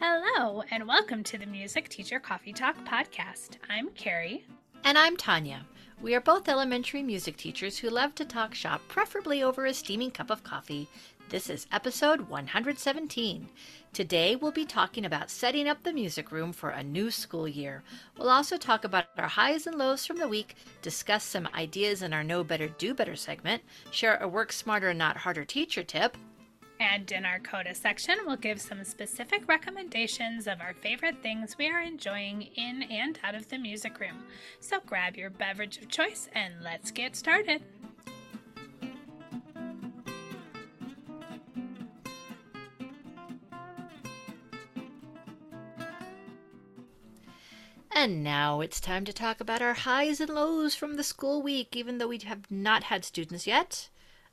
Hello, and welcome to the Music Teacher Coffee Talk podcast. I'm Carrie. And I'm Tanya. We are both elementary music teachers who love to talk shop, preferably over a steaming cup of coffee. This is episode 117. Today we'll be talking about setting up the music room for a new school year. We'll also talk about our highs and lows from the week, discuss some ideas in our Know Better, Do Better segment, share a Work Smarter, Not Harder teacher tip, and in our CODA section, we'll give some specific recommendations of our favorite things we are enjoying in and out of the music room. So grab your beverage of choice and let's get started. And now it's time to talk about our highs and lows from the school week, even though we have not had students yet.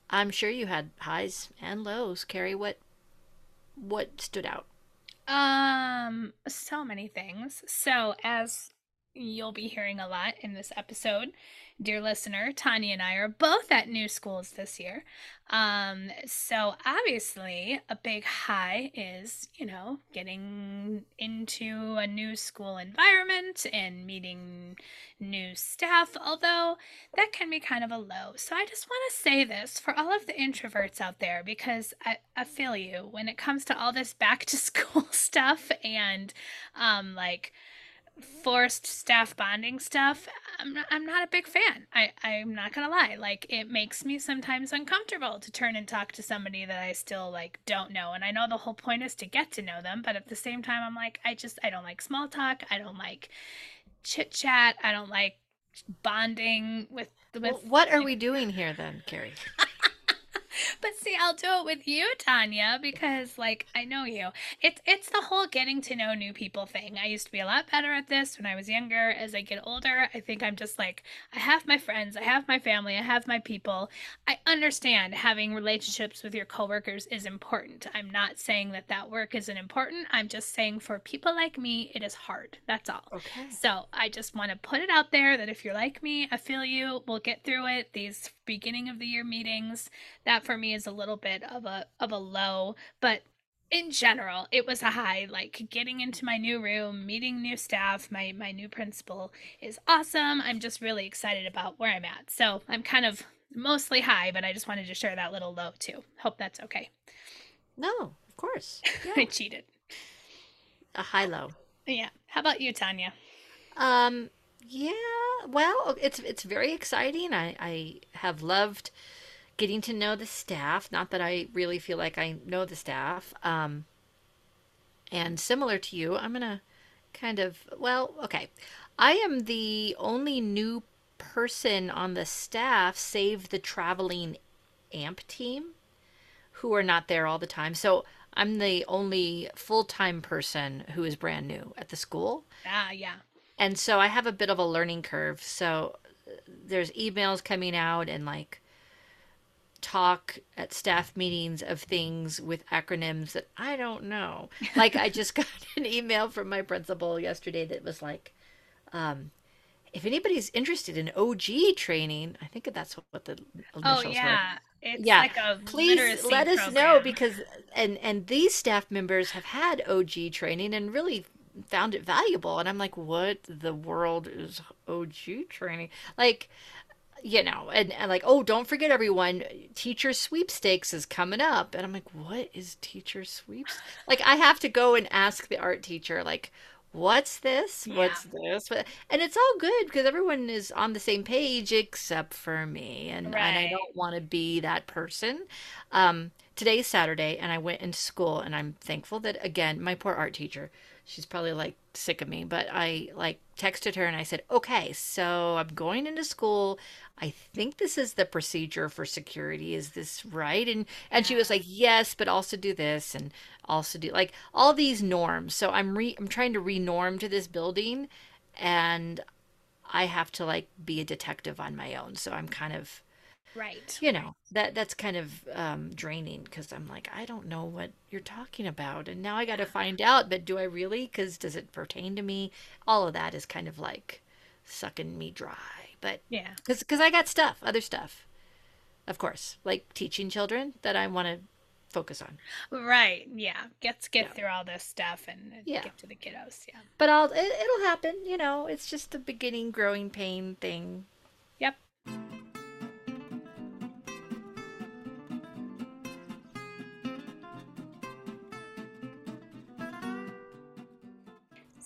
I'm sure you had highs and lows. Carrie, what what stood out? Um, so many things. So as you'll be hearing a lot in this episode, dear listener, Tanya and I are both at new schools this year. Um, so obviously, a big high is, you know, getting into a new school environment and meeting new staff, although that can be kind of a low. So I just want to say this for all of the introverts out there because I, I feel you when it comes to all this back to school stuff and um, like, forced staff bonding stuff i'm not, I'm not a big fan. I, i'm not gonna lie. Like it makes me sometimes uncomfortable to turn and talk to somebody that i still like don't know. And i know the whole point is to get to know them but at the same time i'm like i just i don't like small talk. I don't like chit chat. I don't like bonding with with well, what are we doing here then carrie but see, I'll do it with you, Tanya, because like I know you. It's it's the whole getting to know new people thing. I used to be a lot better at this when I was younger. As I get older, I think I'm just like I have my friends, I have my family, I have my people. I understand having relationships with your coworkers is important. I'm not saying that that work isn't important. I'm just saying for people like me, it is hard. That's all. Okay. So I just want to put it out there that if you're like me, I feel you. We'll get through it. These beginning of the year meetings, that for me is a little bit of a of a low, but in general, it was a high. Like getting into my new room, meeting new staff, my my new principal is awesome. I'm just really excited about where I'm at. So I'm kind of mostly high, but I just wanted to share that little low too. Hope that's okay. No, of course. Yeah. I cheated. A high low. Yeah. How about you, Tanya? Um. Yeah. Well, it's it's very exciting. I I have loved getting to know the staff. Not that I really feel like I know the staff. Um, and similar to you, I'm going to kind of, well, okay. I am the only new person on the staff, save the traveling AMP team, who are not there all the time. So I'm the only full time person who is brand new at the school. Ah, yeah. And so I have a bit of a learning curve. So there's emails coming out and like talk at staff meetings of things with acronyms that I don't know. Like I just got an email from my principal yesterday that was like, um, if anybody's interested in OG training, I think that's what the initials oh yeah. Were. It's yeah, like please let us program. know because and and these staff members have had OG training and really found it valuable and I'm like what the world is OG training like you know, and, and like, oh, don't forget everyone, teacher sweepstakes is coming up. And I'm like, what is teacher sweeps? Like, I have to go and ask the art teacher, like, what's this? Yeah. What's this? And it's all good because everyone is on the same page except for me. And, right. and I don't want to be that person. Um, today's Saturday, and I went into school, and I'm thankful that, again, my poor art teacher, she's probably like sick of me, but I like texted her and I said, okay, so I'm going into school. I think this is the procedure for security. Is this right? And and she was like, yes, but also do this and also do like all these norms. So I'm re I'm trying to renorm to this building, and I have to like be a detective on my own. So I'm kind of right you know that that's kind of um, draining because i'm like i don't know what you're talking about and now i got to find out but do i really because does it pertain to me all of that is kind of like sucking me dry but yeah because i got stuff other stuff of course like teaching children that i want to focus on. Right. Yeah. Get get Yeah. through all this stuff and and Yeah. get to the kiddos. Yeah. But I'll it, it'll happen, you know. It's just the beginning growing pain thing. Yep.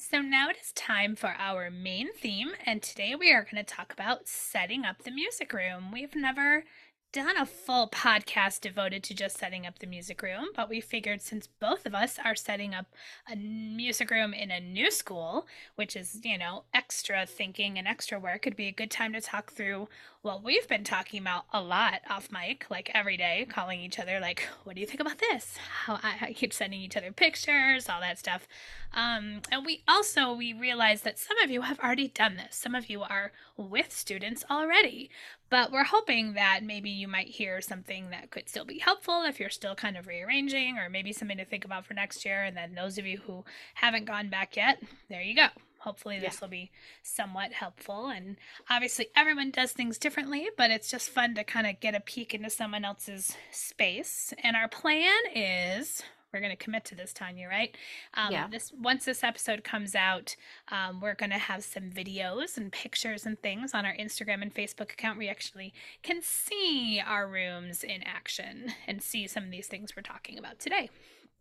So now it is time for our main theme, and today we are going to talk about setting up the music room. We've never done a full podcast devoted to just setting up the music room, but we figured since both of us are setting up a music room in a new school, which is, you know, extra thinking and extra work, it'd be a good time to talk through what we've been talking about a lot off mic, like every day, calling each other, like, what do you think about this? How I, I keep sending each other pictures, all that stuff. Um, and we also we realize that some of you have already done this. Some of you are with students already, but we're hoping that maybe you might hear something that could still be helpful if you're still kind of rearranging, or maybe something to think about for next year. And then those of you who haven't gone back yet, there you go. Hopefully, this Yeah. will be somewhat helpful. And obviously, everyone does things differently, but it's just fun to kind of get a peek into someone else's space. And our plan is we're going to commit to this, Tanya, right? Um, Yeah. This once this episode comes out, um, we're going to have some videos and pictures and things on our Instagram and Facebook account. where you actually can see our rooms in action and see some of these things we're talking about today.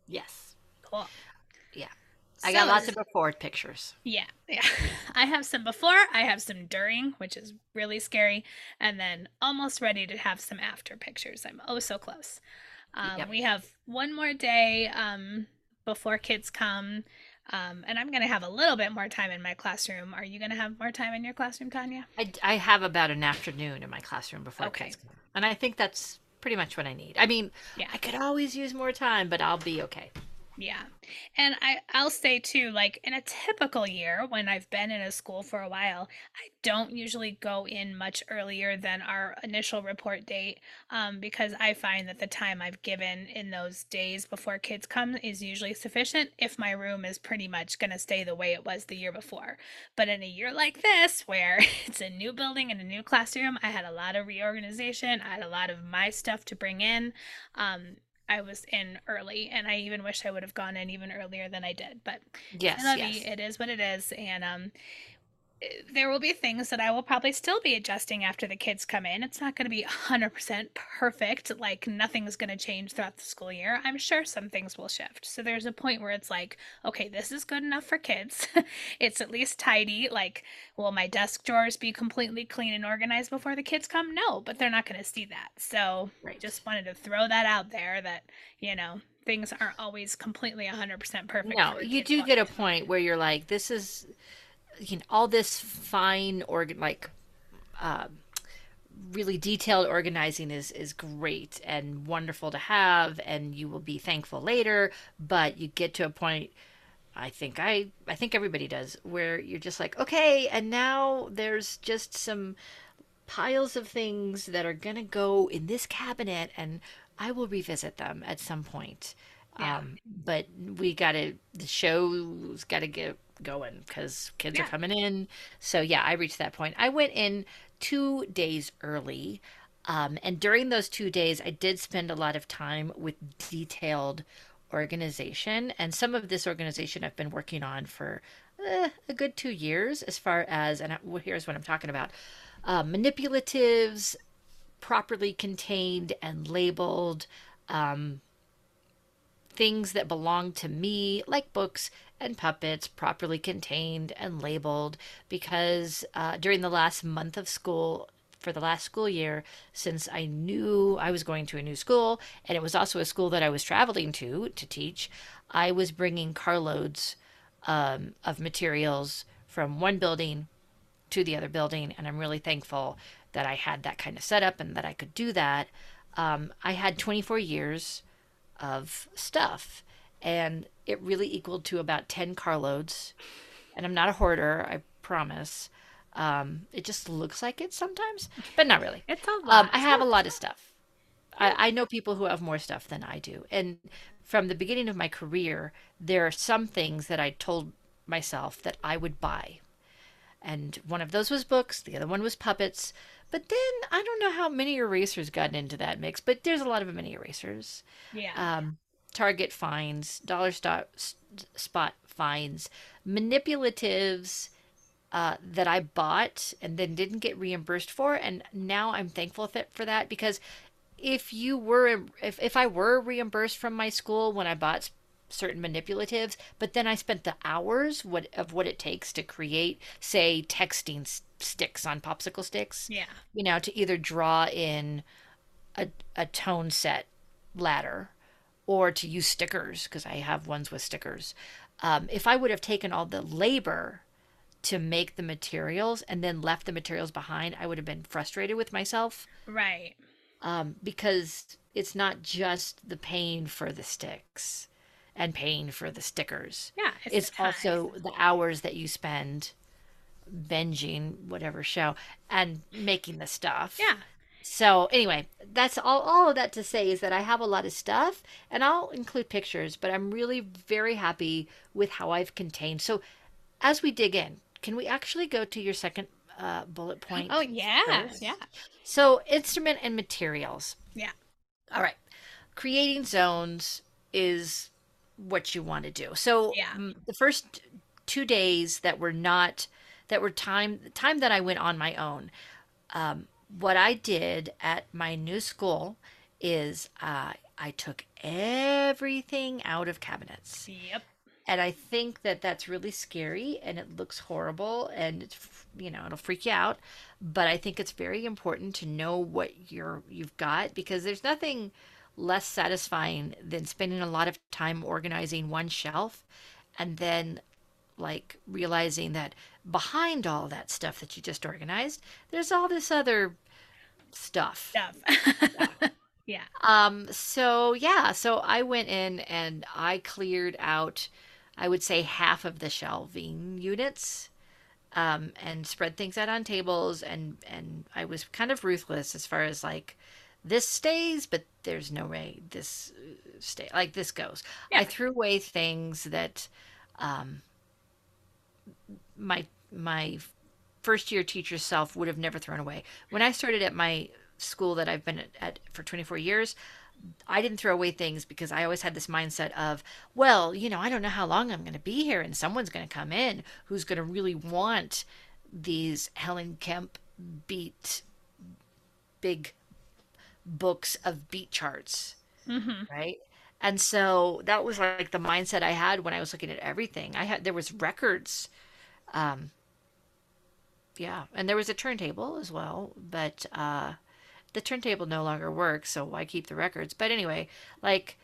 Yes. Cool. Yeah. I got So- lots of before pictures. Yeah, yeah. I have some before, I have some during, which is really scary, and then almost ready to have some after pictures. I'm oh so close. Um, Yep. We have one more day um, before kids come, um, and I'm going to have a little bit more time in my classroom. Are you going to have more time in your classroom, Tanya? I, I have about an afternoon in my classroom before Okay. kids come. And I think that's pretty much what I need. I mean, Yeah. I could always use more time, but I'll be okay. Yeah. And I, I'll say too, like in a typical year when I've been in a school for a while, I don't usually go in much earlier than our initial report date um, because I find that the time I've given in those days before kids come is usually sufficient if my room is pretty much going to stay the way it was the year before. But in a year like this, where it's a new building and a new classroom, I had a lot of reorganization, I had a lot of my stuff to bring in. Um, I was in early, and I even wish I would have gone in even earlier than I did. But Yes, yes. It is what it is, and um, there will be things that I will probably still be adjusting after the kids come in. It's not going to be hundred percent perfect. Like nothing's going to change throughout the school year. I'm sure some things will shift. So there's a point where it's like, okay, this is good enough for kids. it's at least tidy. Like, will my desk drawers be completely clean and organized before the kids come? No, but they're not going to see that. So Right. just wanted to throw that out there that you know things aren't always completely 100% perfect No, you do get a point where you're like, this is, you know, all this fine organ, like, uh, really detailed organizing is is great and wonderful to have, and you will be thankful later. But you get to a point, I think I, I think everybody does, where you're just like, okay, and now there's just some piles of things that are gonna go in this cabinet, and I will revisit them at some point. Yeah. Um, but we gotta the show's gotta get going because kids Yeah. are coming in. So yeah, I reached that point. I went in two days early. Um, and during those two days, I did spend a lot of time with detailed organization. And some of this organization I've been working on for eh, a good two years, as far as, and I, well, here's what I'm talking about uh, manipulatives, properly contained and labeled, um, things that belong to me, like books and puppets, properly contained and labeled. Because uh, during the last month of school, for the last school year, since I knew I was going to a new school, and it was also a school that I was traveling to to teach, I was bringing carloads um, of materials from one building to the other building, and I'm really thankful that I had that kind of setup and that I could do that. Um, I had 24 years of stuff, and it really equaled to about 10 carloads. And I'm not a hoarder, I promise. Um, it just looks like it sometimes, but not really. It's a lot. Um, I have a lot of stuff. I, I know people who have more stuff than I do. And from the beginning of my career, there are some things that I told myself that I would buy. And one of those was books, the other one was puppets. But then I don't know how mini erasers got into that mix, but there's a lot of mini erasers. Yeah. Um, Target finds, dollar stop, spot finds, manipulatives uh, that I bought and then didn't get reimbursed for, and now I'm thankful for that because if you were if, if I were reimbursed from my school when I bought certain manipulatives, but then I spent the hours what of what it takes to create, say, texting s- sticks on popsicle sticks. Yeah. You know, to either draw in a a tone set ladder or to use stickers because I have ones with stickers. Um, if I would have taken all the labor to make the materials and then left the materials behind, I would have been frustrated with myself. Right. Um, because it's not just the pain for the sticks and paying for the stickers. Yeah. It's, it's also the hours that you spend binging whatever show and making the stuff. Yeah. So anyway, that's all all of that to say is that I have a lot of stuff and I'll include pictures, but I'm really very happy with how I've contained. So as we dig in, can we actually go to your second uh, bullet point? Oh yeah. first? Yeah. So instrument and materials. Yeah. All right. Creating zones is what you want to do. So Yeah. the first two days that were not that were time time that I went on my own. Um, what I did at my new school is uh, I took everything out of cabinets. Yep. And I think that that's really scary and it looks horrible and it's you know, it'll freak you out, but I think it's very important to know what you're you've got because there's nothing less satisfying than spending a lot of time organizing one shelf and then like realizing that behind all that stuff that you just organized, there's all this other stuff. Stuff. yeah. Um, so yeah, so I went in and I cleared out, I would say half of the shelving units, um, and spread things out on tables and, and I was kind of ruthless as far as like, this stays, but there's no way this uh, stay like this goes. Yeah. I threw away things that, um, my, my first year teacher self would have never thrown away. When I started at my school that I've been at, at, for 24 years, I didn't throw away things because I always had this mindset of, well, you know, I don't know how long I'm going to be here and someone's going to come in who's going to really want these Helen Kemp beat big books of beat charts, Mm-hmm. right? And so that was like the mindset I had when I was looking at everything. I had there was records um yeah, and there was a turntable as well, but uh the turntable no longer works, so why keep the records? But anyway, like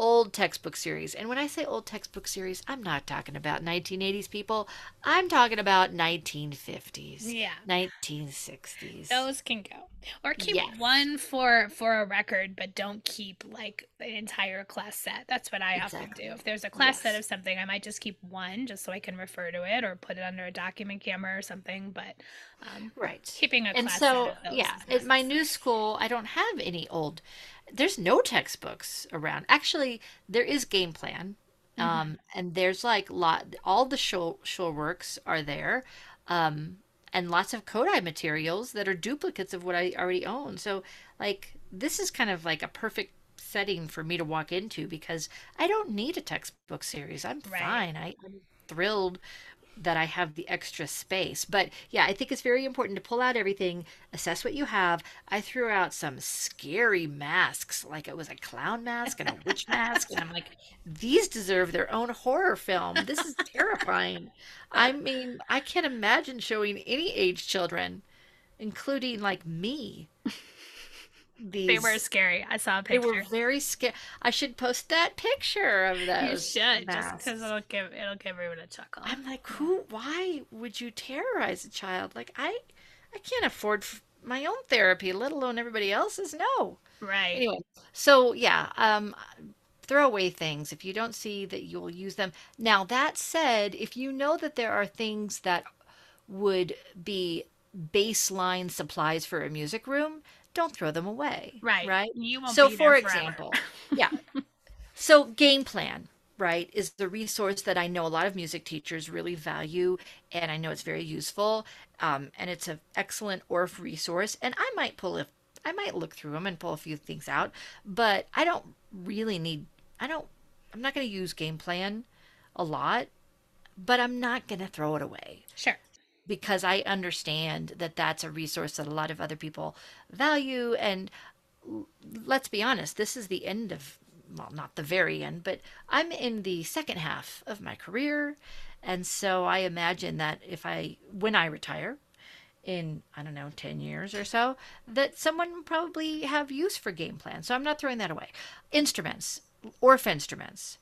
old textbook series. And when I say old textbook series, I'm not talking about 1980s people. I'm talking about 1950s, Yeah. 1960s. Those can go. Or keep Yes. one for for a record, but don't keep like an entire class set. That's what I often do. If there's a class set of something, I might just keep one just so I can refer to it or put it under a document camera or something. But um, Right. keeping a and class so set of those yeah at my new school i don't have any old there's no textbooks around actually there is game plan Mm-hmm. um and there's like lot all the show show works are there um and lots of Kodaly materials that are duplicates of what i already own so like this is kind of like a perfect setting for me to walk into because i don't need a textbook series i'm Right. fine I, i'm thrilled that I have the extra space. But yeah, I think it's very important to pull out everything, assess what you have. I threw out some scary masks, like it was a clown mask and a witch mask. And I'm like, these deserve their own horror film. This is terrifying. I mean, I can't imagine showing any age children, including like me. These They were scary. I saw a picture. they were very scary. I should post that picture of those. you should just because it'll give it'll give everyone a chuckle. I'm like, who? Why would you terrorize a child? Like, I, I can't afford my own therapy, let alone everybody else's. No. right. Anyway, so yeah, um, throw away things if you don't see that you'll use them. Now that said, if you know that there are things that would be baseline supplies for a music room, don't throw them away. Right. Right. You won't So, for example, yeah. So game plan, right, is the resource that I know a lot of music teachers really value, and I know it's very useful. Um, and it's an excellent Orff resource. And I might pull a, I might look through them and pull a few things out, but I don't really need. I don't. I'm not going to use game plan a lot, but I'm not going to throw it away Sure. Because I understand that that's a resource that a lot of other people value. And let's be honest, this is the end of, well, not the very end, but I'm in the second half of my career. And so I imagine that if I, when I retire, in I don't know 10 years or so that someone probably have use for game plan. So I'm not throwing that away. Instruments, Orff instruments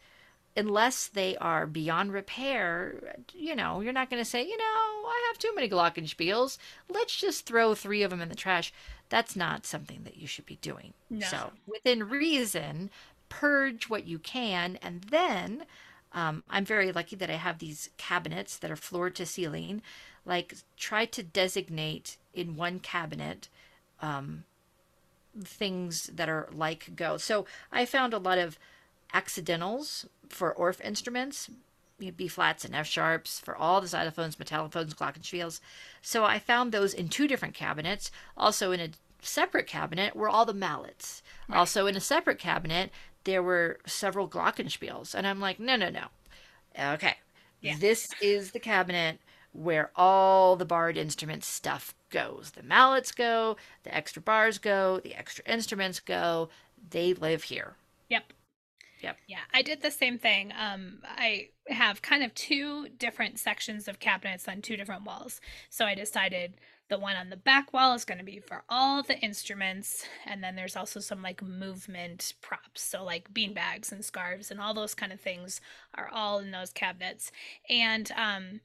unless they are beyond repair, you know, you're not going to say, you know, I have too many glockenspiels. Let's just throw three of them in the trash. That's not something that you should be doing. No. So, within reason, purge what you can. And then um, I'm very lucky that I have these cabinets that are floor to ceiling. Like, try to designate in one cabinet um, things that are like go. So, I found a lot of accidentals for Orff instruments, B flats and F sharps for all the xylophones, metallophones, glockenspiels. So I found those in two different cabinets. Also in a separate cabinet were all the mallets. Also in a separate cabinet there were several glockenspiels, and I'm like, no, no, no. Okay, Yeah. this is the cabinet where all the barred instruments stuff goes. The mallets go, the extra bars go, the extra instruments go. They live here. Yep. Yep. Yeah, I did the same thing. Um, I have kind of two different sections of cabinets on two different walls. So I decided the one on the back wall is going to be for all the instruments, and then there's also some like movement props. So like bean bags and scarves and all those kind of things are all in those cabinets. And um,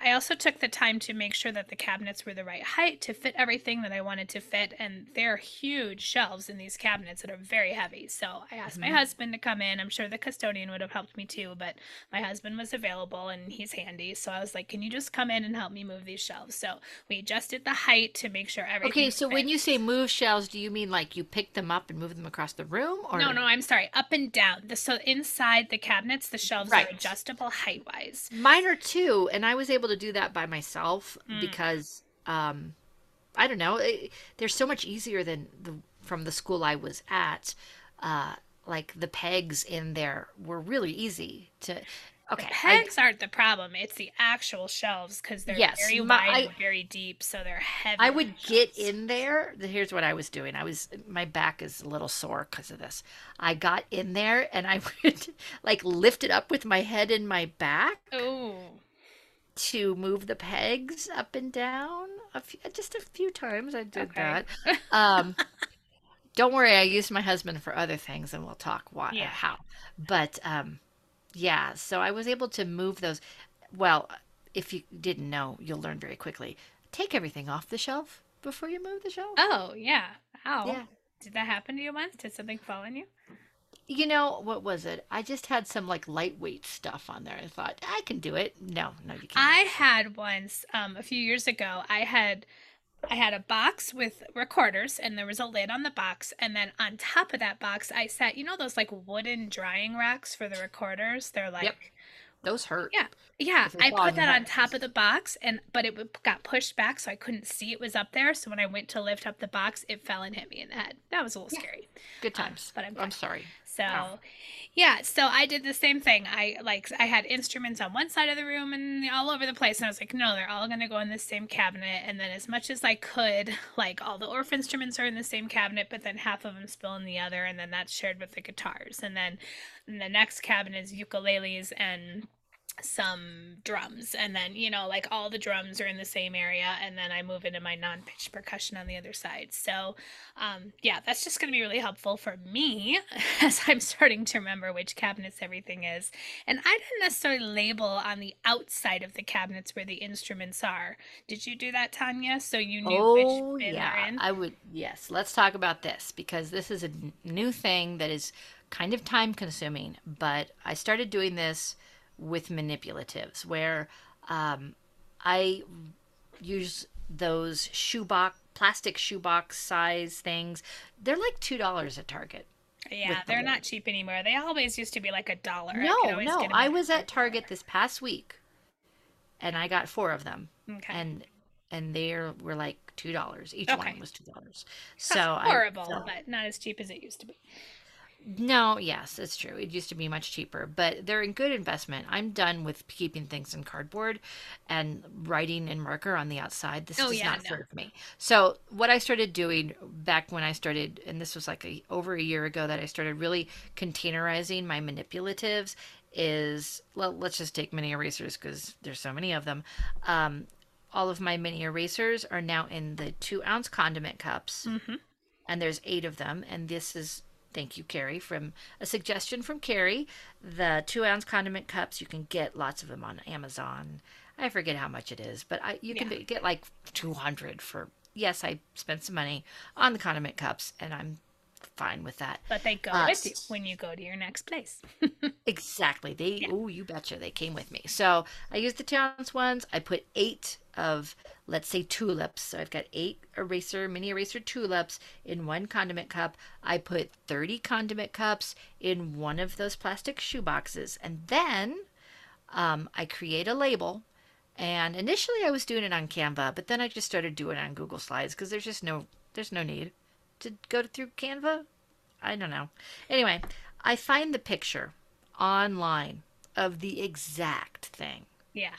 I also took the time to make sure that the cabinets were the right height to fit everything that I wanted to fit. And there are huge shelves in these cabinets that are very heavy. So I asked my Mhm. husband to come in. I'm sure the custodian would have helped me too, but my husband was available and he's handy. So I was like, can you just come in and help me move these shelves? So we adjusted the height to make sure everything. Okay, so when you say move shelves, do you mean like you pick them up and move them across the room, or No, no, I'm sorry. Up and down. The, so inside the cabinets, the shelves Right. are adjustable height wise. Mine are too, and I was able to do that by myself Mm. because um, I don't know. It, they're so much easier than the from the school I was at. Uh, like the pegs in there were really easy to. Okay, the I- pegs aren't the problem. It's the actual shelves because they're Yes, very my- wide I- and very deep, so they're heavy. I would get in there. Here's what I was doing. I was my back is a little sore because of this. I got in there and I would like lift it up with my head and my back Oh, to move the pegs up and down. A few, just a few times I did Okay. that. Um, don't worry, I used my husband for other things, and we'll talk why Yeah. how. But um, yeah, so I was able to move those. Well, if you didn't know, you'll learn very quickly. Take everything off the shelf before you move the shelf. oh yeah. Ow. Yeah. Did that happen to you once? Did something fall on you? You know, what was it? I just had some like lightweight stuff on there. I thought, I can do it. No, no, you can't. I had once, um, a few years ago, I had I had a box with recorders and there was a lid on the box and then on top of that box I set, you know those like wooden drying racks for the recorders? They're like Those hurt. Yeah. Yeah, I put that on top of the box and but it got pushed back so I couldn't see it was up there. So when I went to lift up the box, it fell and hit me in the head. That was a little Yeah. scary. Good Um, times. but I'm I'm sorry. So, Wow. yeah, so I did the same thing. I like I had instruments on one side of the room and all over the place, and I was like, no, they're all gonna go in the same cabinet. And then as much as I could, like all the Orff instruments are in the same cabinet, but then half of them spill in the other, and then that's shared with the guitars. And then the next cabinet is ukuleles and some drums. And then you know like all the drums are in the same area and then i move into my non-pitched percussion on the other side. So um yeah that's just going to be really helpful for me as i'm starting to remember which cabinets everything is. And i didn't necessarily label on the outside of the cabinets where the instruments are. Did you do that tanya? So you knew Oh, which bin yeah. they're in? I would, yes. Let's talk about this because this is a new thing that is kind of time consuming. But I started doing this with manipulatives where um, I use those shoebox, plastic shoebox size things. They're like $2 at Target. Yeah, they're not cheap anymore. They always used to be like a dollar. No, always no. I was at Target this past week, and I got four of them. Okay. and and they were like two dollars. Each Okay. one was two dollars. So So I horrible, but not as cheap as it used to be. No, yes, it's true. It used to be much cheaper, but they're a good investment. I'm done with keeping things in cardboard and writing in marker on the outside. This Oh, does yeah, not no. serve me. So, what I started doing back when I started, and this was like a, over a year ago that I started really containerizing my manipulatives, is well, let's just take mini erasers because there's so many of them. Um, all of my mini erasers are now in the two ounce condiment cups Mm-hmm. and there's eight of them. And this is thank you, Carrie, from a suggestion from Carrie. The two ounce condiment cups you can get lots of them on Amazon. I forget how much it is, but I you can get like two hundred for. Yes, I spent some money on the condiment cups, and I'm fine with that. But they go Uh, with you when you go to your next place. Exactly. They Yeah. oh, you betcha, they came with me. So I used the two ounce ones. I put eight of let's say tulips. So I've got eight eraser mini eraser tulips in one condiment cup. I put thirty condiment cups in one of those plastic shoe boxes, and then um, I create a label. And initially I was doing it on Canva, but then I just started doing it on Google Slides because there's just no there's no need to go through Canva. I don't know. Anyway, I find the picture online of the exact thing. yeah.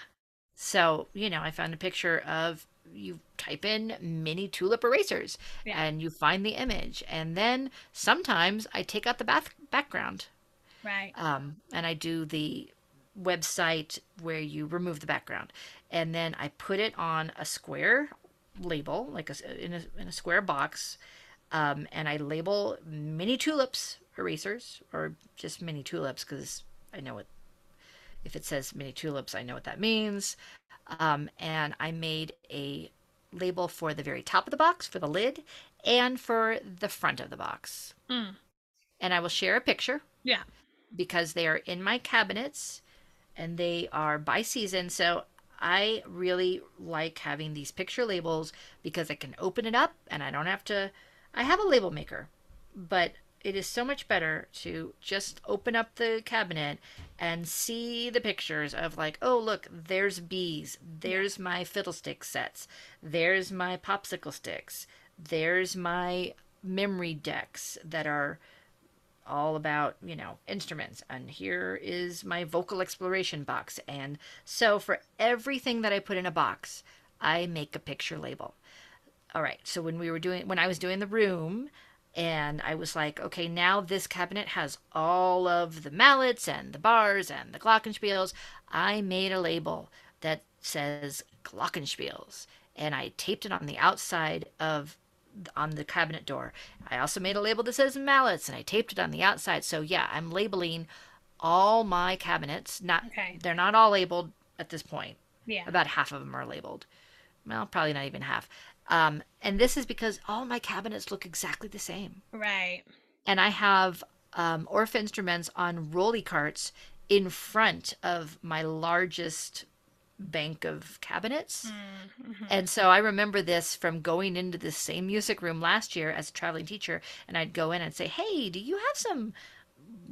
So, you know, I found a picture of you type in mini tulip erasers Yeah. and you find the image. And then sometimes I take out the bath- background Right. um, and I do the website where you remove the background. And then I put it on a square label, like a, in, a, in a square box. Um, and I label mini tulips erasers or just mini tulips because I know what, if it says mini tulips, I know what that means. Um, and I made a label for the very top of the box, for the lid, and for the front of the box. Mm. And I will share a picture Yeah. because they are in my cabinets and they are by season. So I really like having these picture labels because I can open it up and I don't have to. I have a label maker, but it is so much better to just open up the cabinet and see the pictures of like, oh look, there's bees, there's my fiddlestick sets, there's my popsicle sticks, there's my memory decks that are all about, you know, instruments. And here is my vocal exploration box. And so for everything that I put in a box, I make a picture label. All right. So when we were doing, when I was doing the room, and I was like, okay, now this cabinet has all of the mallets and the bars and the glockenspiels. I made a label that says glockenspiels, and I taped it on the outside of on the cabinet door. I also made a label that says mallets and I taped it on the outside. So yeah, I'm labeling all my cabinets. Not Okay. they're not all labeled at this point. Yeah. About half of them are labeled. Well, probably not even half. Um, and this is because all my cabinets look exactly the same. Right. And I have um, Orff instruments on rolly carts in front of my largest bank of cabinets. Mm-hmm. And so I remember this from going into the same music room last year as a traveling teacher, and I'd go in and say, "Hey, do you have some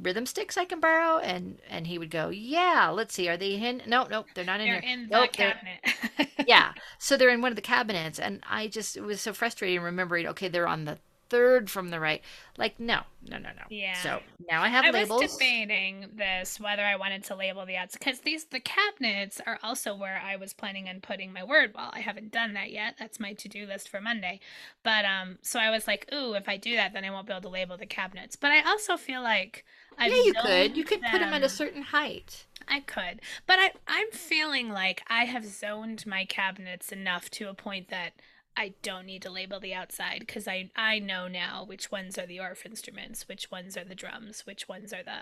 rhythm sticks I can borrow?" And and he would go, "Yeah, let's see, are they in? No, nope, they're not in They're here. in the Nope, they're- cabinet. yeah, so they're in one of the cabinets, and I just it was so frustrating remembering. Okay, they're on the third from the right. Like, no, no, no, no. Yeah. So now I have labels. I was debating this whether I wanted to label the ads because these the cabinets are also where I was planning on putting my word wall. I haven't done that yet. That's my to do list for Monday. But um, so I was like, ooh, if I do that, then I won't be able to label the cabinets. But I also feel like I've yeah, you could. You could put them at a certain height. I could, but I I'm feeling like I have zoned my cabinets enough to a point that I don't need to label the outside because I I know now which ones are the Orff instruments, which ones are the drums, which ones are the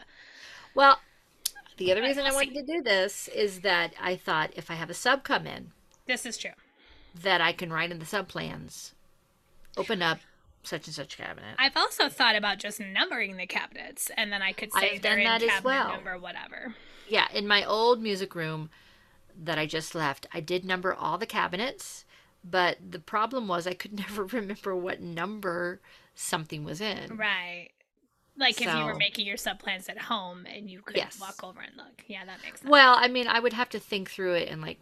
Well, the other reason I wanted to do this is that I thought if I have a sub come in, This is true. that I can write in the sub plans, open up such and such cabinet. I've also thought about just numbering the cabinets, and then I could say I've done that as cabinet well. number whatever. Yeah, in my old music room that I just left, I did number all the cabinets, but the problem was I could never remember what number something was in. Right. Like if you were making your sub plans at home and you could Yes. walk over and look. Yeah, that makes sense. Well, I mean, I would have to think through it and like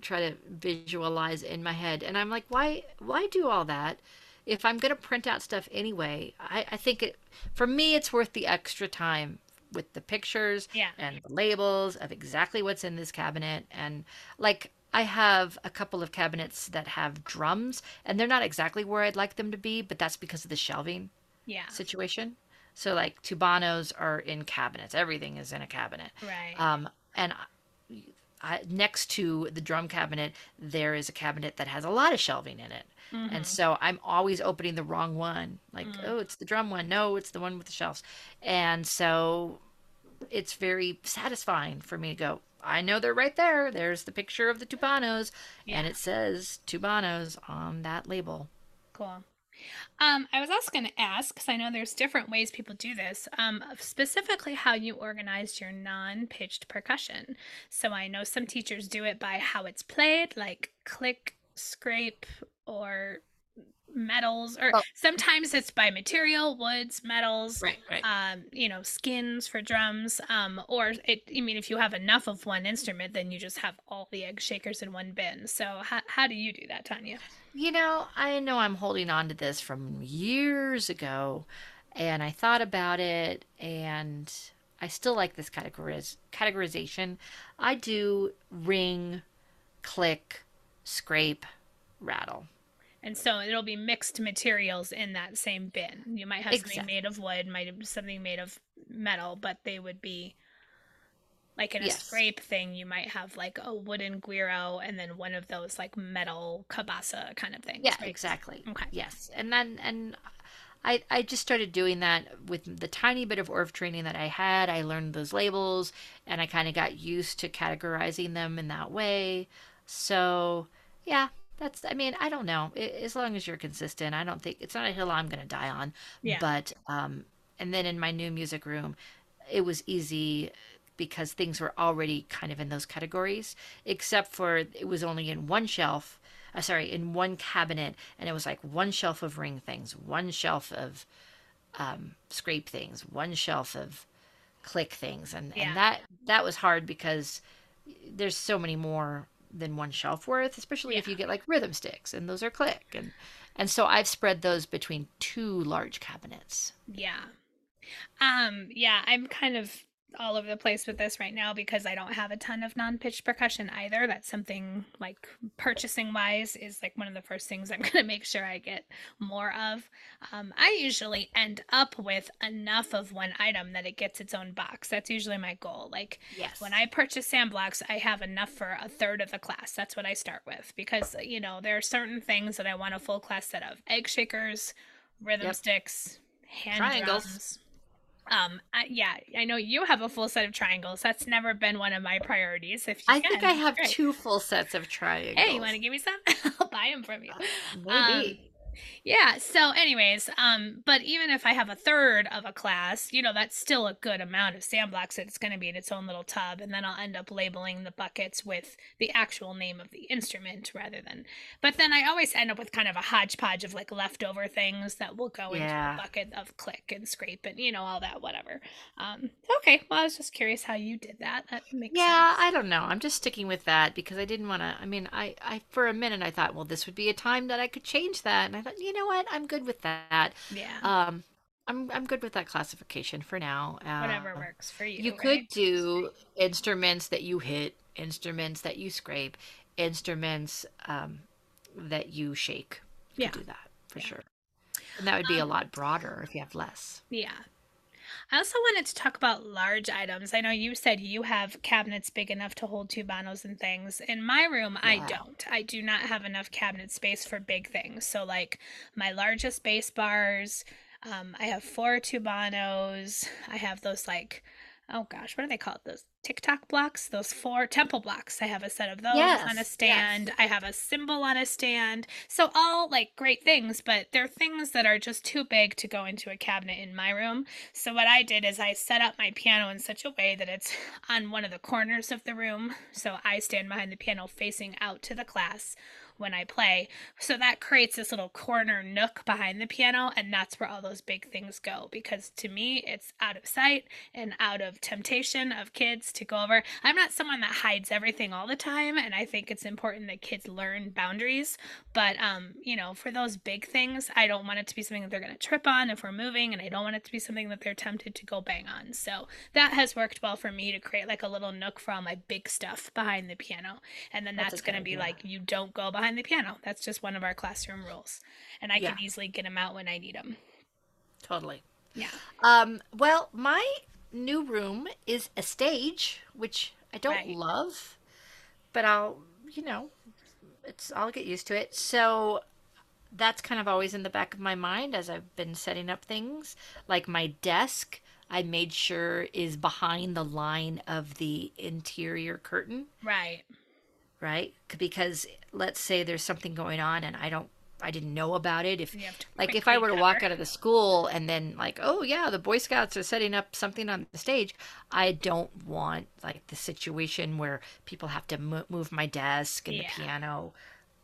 try to visualize in my head. And I'm like, why why do all that? If I'm gonna print out stuff anyway, I, I think it for me it's worth the extra time with the pictures Yeah. and the labels of exactly what's in this cabinet and like I have a couple of cabinets that have drums and they're not exactly where I'd like them to be, but that's because of the shelving Yeah. situation. So like tubanos are in cabinets. Everything is in a cabinet. Right. Um, and I, I, next to the drum cabinet, there is a cabinet that has a lot of shelving in it. Mm-hmm. And so I'm always opening the wrong one. Like, Mm. oh, it's the drum one. No, it's the one with the shelves. And so it's very satisfying for me to go, I know they're right there. There's the picture of the tubanos. And it says tubanos on that label. Cool. Um, I was also going to ask because I know there's different ways people do this. Um, specifically, how you organized your non-pitched percussion. So I know some teachers do it by how it's played, like click, scrape, or metals, or Oh. sometimes it's by material, woods, metals. Right, right. Um, you know, skins for drums. Um, or it. I mean, if you have enough of one instrument, then you just have all the egg shakers in one bin. So how how do you do that, Tanya? You know, I know I'm holding on to this from years ago, and I thought about it, and I still like this categoriz- categorization. I do ring, click, scrape, rattle. And so it'll be mixed materials in that same bin. You might have something made of wood, might have something made of metal, but they would be like in a Yes. scrape thing, you might have like a wooden guiro and then one of those like metal cabasa kind of things. Yeah, right? exactly. Okay. Yes, and then and I I just started doing that with the tiny bit of Orff training that I had. I learned those labels, and I kind of got used to categorizing them in that way. So yeah, that's. I mean, I don't know. I as long as you're consistent, I don't think it's not a hill I'm going to die on. Yeah. But um, and then in my new music room, it was easy because things were already kind of in those categories, except for it was only in one shelf. Uh, sorry, in one cabinet, and it was like one shelf of ring things, one shelf of um, scrape things, one shelf of click things, and Yeah. and that that was hard because there's so many more than one shelf worth, especially if you get like rhythm sticks, and those are click, and and so I've spread those between two large cabinets. Yeah. Um, yeah, I'm kind of all over the place with this right now because I don't have a ton of non-pitched percussion either. That's something like purchasing wise is like one of the first things I'm going to make sure I get more of. Um, I usually end up with enough of one item that it gets its own box. That's usually my goal. Like Yes. when I purchase sand blocks, I have enough for a third of the class. That's what I start with because, you know, there are certain things that I want a full class set of egg shakers, rhythm Yep. sticks, hand Triangles. drums. Um, I, yeah, I know you have a full set of triangles. That's never been one of my priorities. If you I think I have great. two full sets of triangles. Hey, you want to give me some? I'll buy them from you. Maybe. Yeah. So, anyways, um, but even if I have a third of a class, you know, that's still a good amount of sand blocks. It's going to be in its own little tub, and then I'll end up labeling the buckets with the actual name of the instrument rather than. But then I always end up with kind of a hodgepodge of like leftover things that will go into Yeah. a bucket of click and scrape and you know all that whatever. Um, okay. Well, I was just curious how you did that. That makes Yeah, sense. I don't know. I'm just sticking with that because I didn't want to. I mean, I, I for a minute I thought, well, this would be a time that I could change that, and I thought, you know what, I'm good with that. yeah. Um, I'm I'm good with that classification for now. Whatever Uh, works for you. You right? could do instruments that you hit, instruments that you scrape, instruments um, that you shake. You Yeah. could do that for Yeah. sure. And that would be a Um, lot broader if you have less. Yeah. I also wanted to talk about large items. I know you said you have cabinets big enough to hold two tubanos and things. In my room, I don't. I do not have enough cabinet space for big things. So, like my largest bass bars, um, I have four tubanos. I have those like, oh gosh, what are they called? Those TikTok blocks, those four temple blocks. I have a set of those Yes, on a yes. stand. I have a cymbal on a stand. So all like great things, but they're things that are just too big to go into a cabinet in my room. So what I did is I set up my piano in such a way that it's on one of the corners of the room. So I stand behind the piano facing out to the class when I play. So that creates this little corner nook behind the piano, and that's where all those big things go. Because to me, it's out of sight and out of temptation of kids to go over. I'm not someone that hides everything all the time, and I think it's important that kids learn boundaries. But um, you know, for those big things, I don't want it to be something that they're going to trip on if we're moving, and I don't want it to be something that they're tempted to go bang on. So that has worked well for me to create like a little nook for all my big stuff behind the piano, and then that's, that's going to be like you don't go behind the piano. That's just one of our classroom rules, and I yeah. can easily get them out when I need them. Totally. Yeah. Um. Well, my new room is a stage, which I don't right. love, but I'll, you know, it's I'll get used to it. So that's kind of always in the back of my mind as I've been setting up things. Like my desk, I made sure is behind the line of the interior curtain. Right. Right? Because let's say there's something going on and I don't I didn't know about it. If like if I were to cover. walk out of the school and then like, oh yeah, the Boy Scouts are setting up something on the stage, I don't want like the situation where people have to move my desk and yeah. the piano.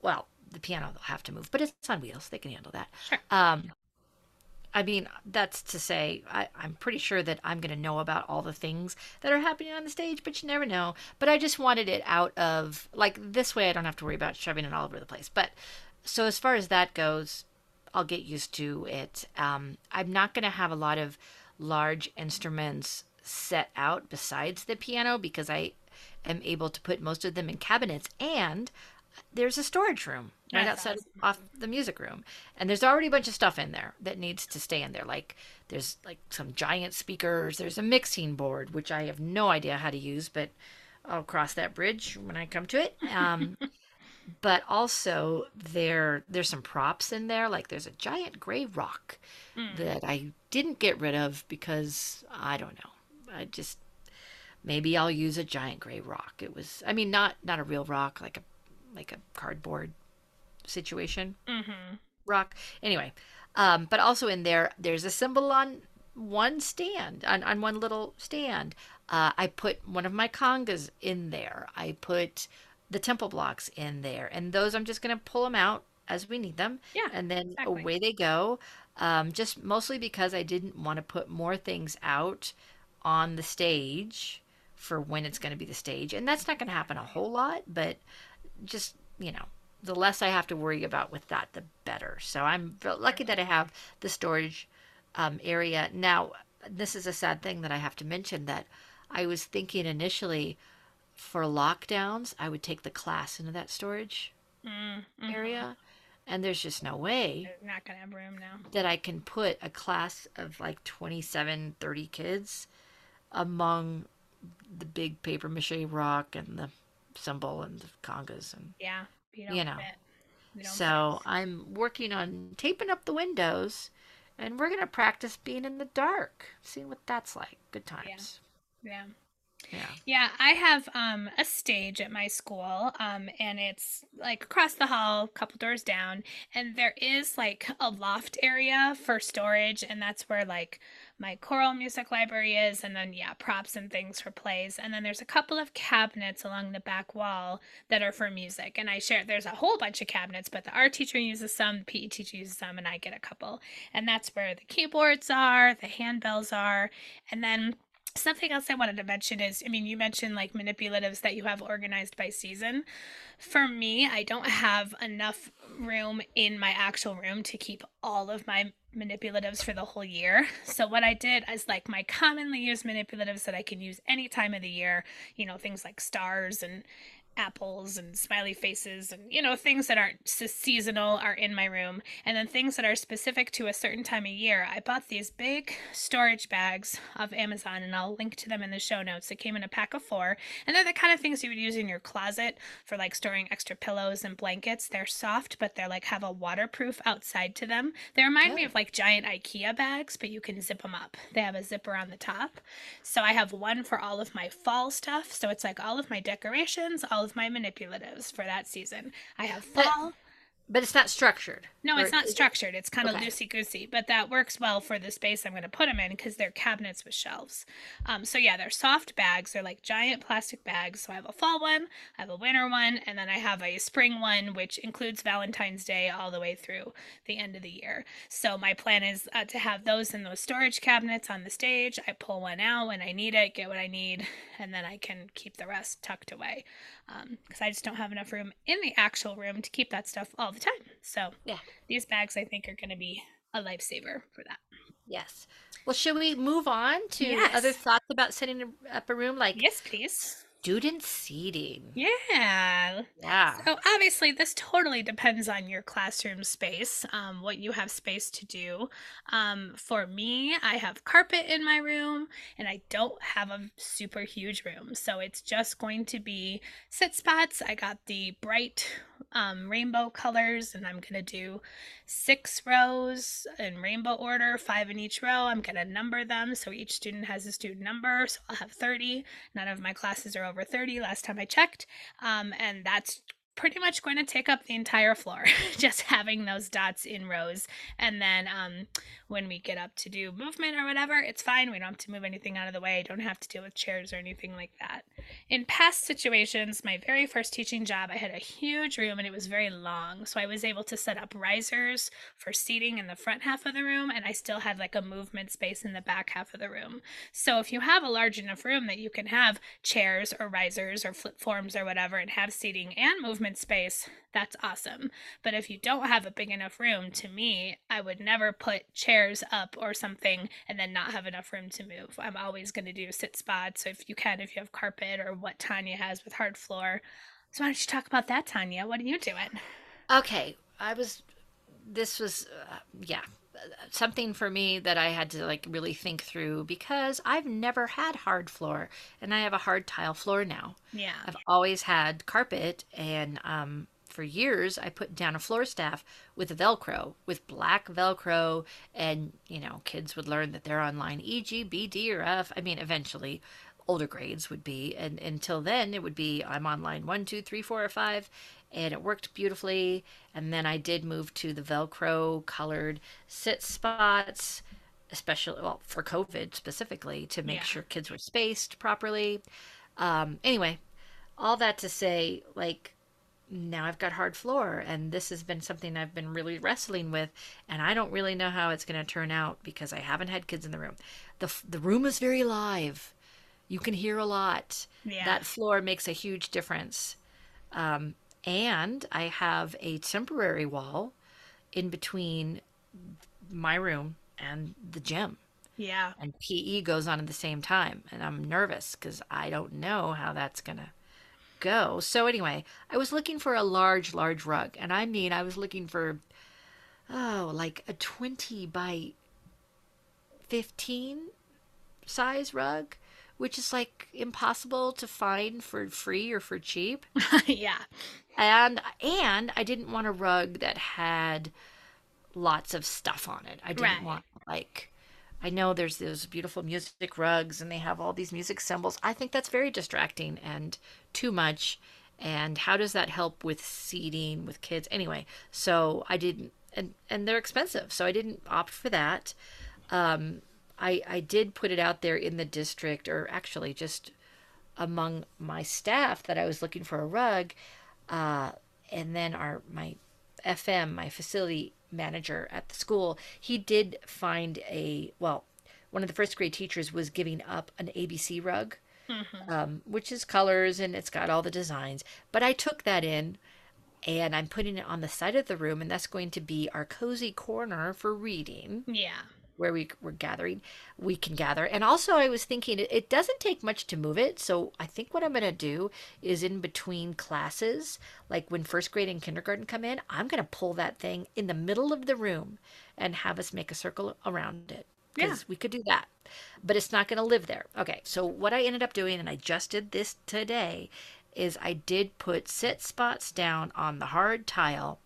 Well, the piano they'll have to move, but it's on wheels; they can handle that. Sure. Um, I mean, that's to say, I, I'm pretty sure that I'm going to know about all the things that are happening on the stage, but you never know. But I just wanted it out of, like, this way I don't have to worry about shoving it all over the place. But so as far as that goes, I'll get used to it. Um, I'm not going to have a lot of large instruments set out besides the piano because I am able to put most of them in cabinets and there's a storage room right That's outside awesome. off the music room. And there's already a bunch of stuff in there that needs to stay in there. Like there's like some giant speakers. There's a mixing board which i have no idea how to use but i'll cross that bridge when i come to it. Um, but also there there's some props in there. Like there's a giant gray rock mm. that i didn't get rid of because i don't know. I just maybe i'll use a giant gray rock. It was i mean not not a real rock like a like a cardboard situation mm-hmm. rock anyway um but also in there there's a cymbal on one stand on, on one little stand uh, i put one of my congas in there i put the temple blocks in there. And those I'm just going to pull them out as we need them. Yeah. And then exactly. away they go. Um, just mostly because I didn't want to put more things out on the stage for when it's going to be the stage. And that's not going to happen a whole lot, but just, you know, the less I have to worry about with that, the better. So I'm lucky that I have the storage um, area. Now, this is a sad thing that I have to mention that I was thinking initially for lockdowns, I would take the class into that storage mm-hmm. area. And there's just no way. Not to have room now. That I can put a class of like 27, 30 kids among the big paper mache rock and the cymbal and the congas and yeah, you, know. So fit. I'm working on taping up the windows, and we're gonna practice being in the dark, seeing what that's like. Good times. Yeah. yeah. Yeah. Yeah, I have um a stage at my school um and it's like across the hall, a couple doors down, and there is like a loft area for storage and that's where like my choral music library is and then yeah, props and things for plays. And then there's a couple of cabinets along the back wall that are for music. And I share there's a whole bunch of cabinets, but the art teacher uses some, the PE teacher uses some, and I get a couple. And that's where the keyboards are, the handbells are, and then Something else I wanted to mention is I mean, you mentioned like manipulatives that you have organized by season. For me, I don't have enough room in my actual room to keep all of my manipulatives for the whole year. So, what I did is like my commonly used manipulatives that I can use any time of the year, you know, things like stars and apples and smiley faces and you know things that aren't seasonal are in my room. And then things that are specific to a certain time of year. I bought these big storage bags of amazon and i'll link to them in the show notes. It came in a pack of four and they're the kind of things you would use in your closet for like storing extra pillows and blankets. They're soft but they're like have a waterproof outside to them. They remind me of like giant ikea bags but you can zip them up. They have a zipper on the top. So i have one for all of my fall stuff. So it's like all of my decorations all of my manipulatives for that season. I have fall. But it's not structured. No, it's not structured. It's kind of Okay. loosey goosey, but that works well for the space I'm going to put them in because they're cabinets with shelves. Um, so yeah, they're soft bags. They're like giant plastic bags. So I have a fall one, I have a winter one, and then I have a spring one, which includes Valentine's Day all the way through the end of the year. So my plan is uh, to have those in those storage cabinets on the stage. I pull one out when I need it, get what I need, and then I can keep the rest tucked away because I just don't have enough room in the actual room to keep that stuff all the time. So Yeah. these bags I think are going to be a lifesaver for that. Yes. Well, should we move on to Yes. other thoughts about setting up a room like Yes, please. student seating? Yeah. Yeah. So obviously, this totally depends on your classroom space, um, what you have space to do. Um, for me, I have carpet in my room, and I don't have a super huge room, so it's just going to be sit spots. I got the bright um, rainbow colors, and I'm gonna do six rows in rainbow order, five in each row. I'm gonna number them so each student has a student number. So I'll have 30. None of my classes are over 30 last time I checked. Um, and that's pretty much going to take up the entire floor, just having those dots in rows. And then um, when we get up to do movement or whatever, it's fine. We don't have to move anything out of the way. Don't have to deal with chairs or anything like that. In past situations, my very first teaching job, I had a huge room and it was very long. So I was able to set up risers for seating in the front half of the room, and I still had like a movement space in the back half of the room. So if you have a large enough room that you can have chairs or risers or flip forms or whatever and have seating and movement space, that's awesome. But if you don't have a big enough room, to me, I would never put chairs up or something and then not have enough room to move. I'm always going to do sit spots. So if you can, if you have carpet or what Tanya has with hard floor. So why don't you talk about that, Tanya? What are you doing? Okay. I was, this was, uh, yeah, something for me that I had to like really think through because I've never had hard floor and I have a hard tile floor now. Yeah. I've always had carpet and um for years I put down a floor staff with velcro with black velcro and you know kids would learn that they're on line E G B D or F. I mean eventually older grades would be and until then it would be I'm on line one two three four or five and it worked beautifully. And then I did move to the velcro colored sit spots especially well for COVID specifically to make Yeah. sure kids were spaced properly. Um, anyway, all that to say, like, now I've got hard floor, and this has been something I've been really wrestling with, and I don't really know how it's going to turn out because I haven't had kids in the room. the The room is very live; you can hear a lot. Yeah. That floor makes a huge difference. Um, and I have a temporary wall in between my room and the gym yeah. and PE goes on at the same time. And I'm nervous because I don't know how that's going to go. So, anyway, I was looking for a large, large rug. And I mean, I was looking for, oh, like a 20 by 15 size rug, which is like impossible to find for free or for cheap. yeah. And and I didn't want a rug that had lots of stuff on it. I didn't Right. want like I know there's those beautiful music rugs and they have all these music symbols. I think that's very distracting and too much. And how does that help with seating with kids? Anyway, so I didn't and and they're expensive, so I didn't opt for that. Um I I did put it out there in the district or actually just among my staff that I was looking for a rug uh, and then our my FM, my facility manager at the school, he did find a well, one of the first grade teachers was giving up an ABC rug, um, which is colors and it's got all the designs. But I took that in and I'm putting it on the side of the room, and that's going to be our cozy corner for reading Yeah. Where we we're gathering we can gather. And also i was thinking it, doesn't take much to move it. So i think what i'm going to do is in between classes like when first grade and kindergarten come in i'm going to pull that thing in the middle of the room and have us make a circle around it. Because we could do that but it's not going to live there. Okay so what i ended up doing and i just did this today is i did put sit spots down on the hard tile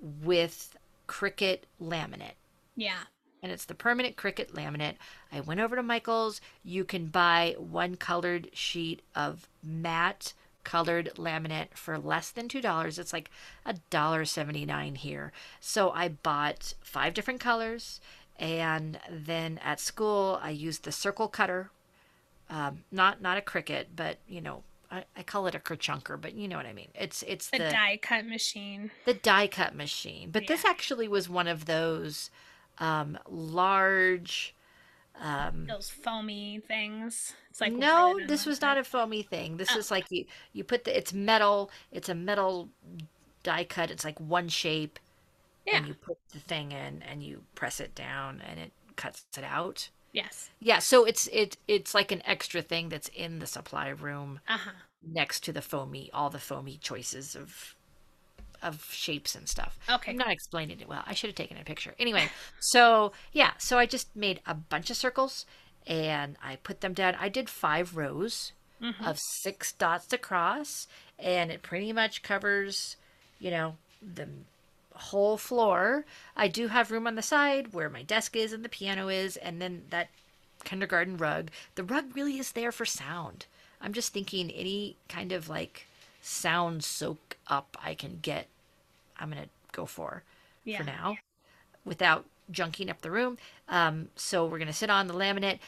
with Cricut laminate. Yeah. And it's the permanent Cricut laminate. I went over to Michael's. You can buy one colored sheet of matte colored laminate for less than $2. It's like a dollar seventy-nine here. So I bought five different colors. And then at school, I used the circle cutter. Um, not not a Cricut, but you know, I, I call it a kerchunker, but you know what I mean. It's it's The the die cut machine. the die cut machine. But this actually was one of those um, large. Um, Those foamy things. It's like no, this was not a foamy thing. This Oh. is like you you put the it's metal. It's a metal die cut. It's like one shape, Yeah. and you put the thing in and you press it down and it cuts it out. Yes. Yeah, so it's it it's like an extra thing that's in the supply room Uh huh. next to the foamy all the foamy choices of of shapes and stuff. Okay. I'm not explaining it well. I should have taken a picture. Anyway, so yeah, so I just made a bunch of circles and I put them down. I did five rows Mhm. of six dots across, and it pretty much covers, you know, the whole floor. I do have room on the side where my desk is and the piano is, and then that kindergarten rug. The rug really is there for sound. I'm just thinking any kind of like sound soak up I can get, I'm gonna go for Yeah. for now without junking up the room. Um, so we're gonna sit on the laminate.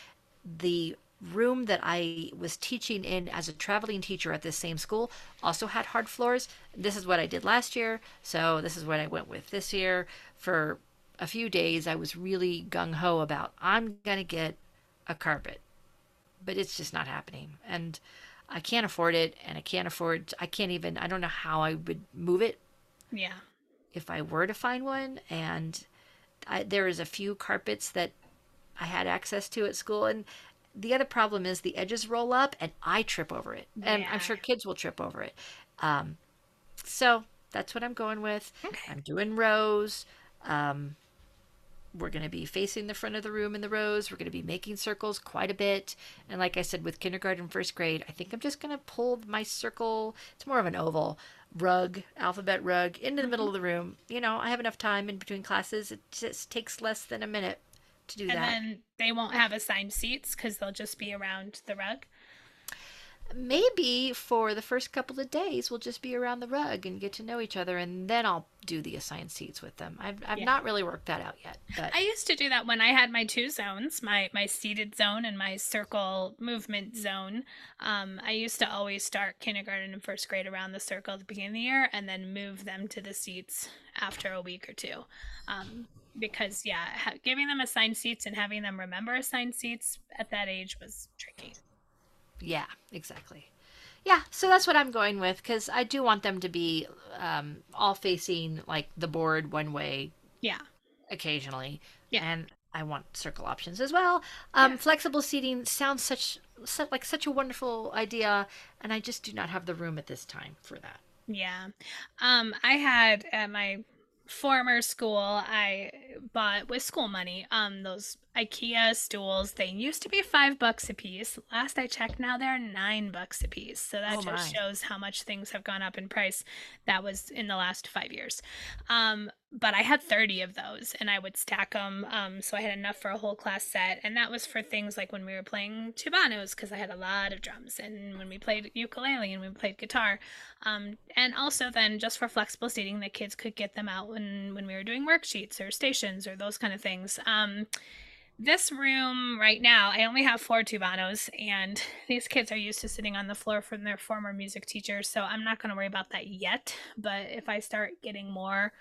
The room that I was teaching in as a traveling teacher at this same school also had hard floors. This is what I did last year, so this is what I went with this year. For a few days, I was really gung ho about I'm gonna get a carpet, but it's just not happening, and I can't afford it, and I can't afford. I can't even. I don't know how I would move it Yeah. if I were to find one. And I, there is a few carpets that I had access to at school, and the other problem is the edges roll up, and I trip over it, and Yeah. I'm sure kids will trip over it. Um, so that's what I'm going with. Okay. I'm doing rows. Um, we're going to be facing the front of the room in the rows. We're going to be making circles quite a bit. And like I said, with kindergarten, first grade, I think I'm just going to pull my circle. It's more of an oval rug, alphabet rug, into the middle mm-hmm. of the room. You know, I have enough time in between classes. It just takes less than a minute to do And that. And then they won't have assigned seats because they'll just be around the rug. Maybe for the first couple of days, we'll just be around the rug and get to know each other, and then I'll do the assigned seats with them. I've, I've Yeah. not really worked that out yet, but I used to do that when I had my two zones, my my seated zone and my circle movement zone. Um, I used to always start kindergarten and first grade around the circle at the beginning of the year, and then move them to the seats after a week or two. Um, because yeah, ha- giving them assigned seats and having them remember assigned seats at that age was tricky. Yeah, exactly. Yeah, so that's what I'm going with because I do want them to be um, all facing like the board one way Yeah, occasionally. Yeah. And I want circle options as well. Um, Yeah. Flexible seating sounds such, such like such a wonderful idea, and I just do not have the room at this time for that. yeah. Um, I had at my former school, I bought with school money um those IKEA stools. They used to be five bucks a piece. Last I checked, now they're nine bucks a piece. So that Oh, just shows how much things have gone up in price. That was in the last five years. Um, but I had 30 of those and I would stack them. Um, so I had enough for a whole class set. And that was for things like when we were playing tubanos, because I had a lot of drums, and when we played ukulele and we played guitar. Um, and also then just for flexible seating, the kids could get them out when, when we were doing worksheets or stations or those kind of things. Um, this room right now, I only have four tubanos, and these kids are used to sitting on the floor from their former music teachers, so I'm not going to worry about that yet. But if I start getting more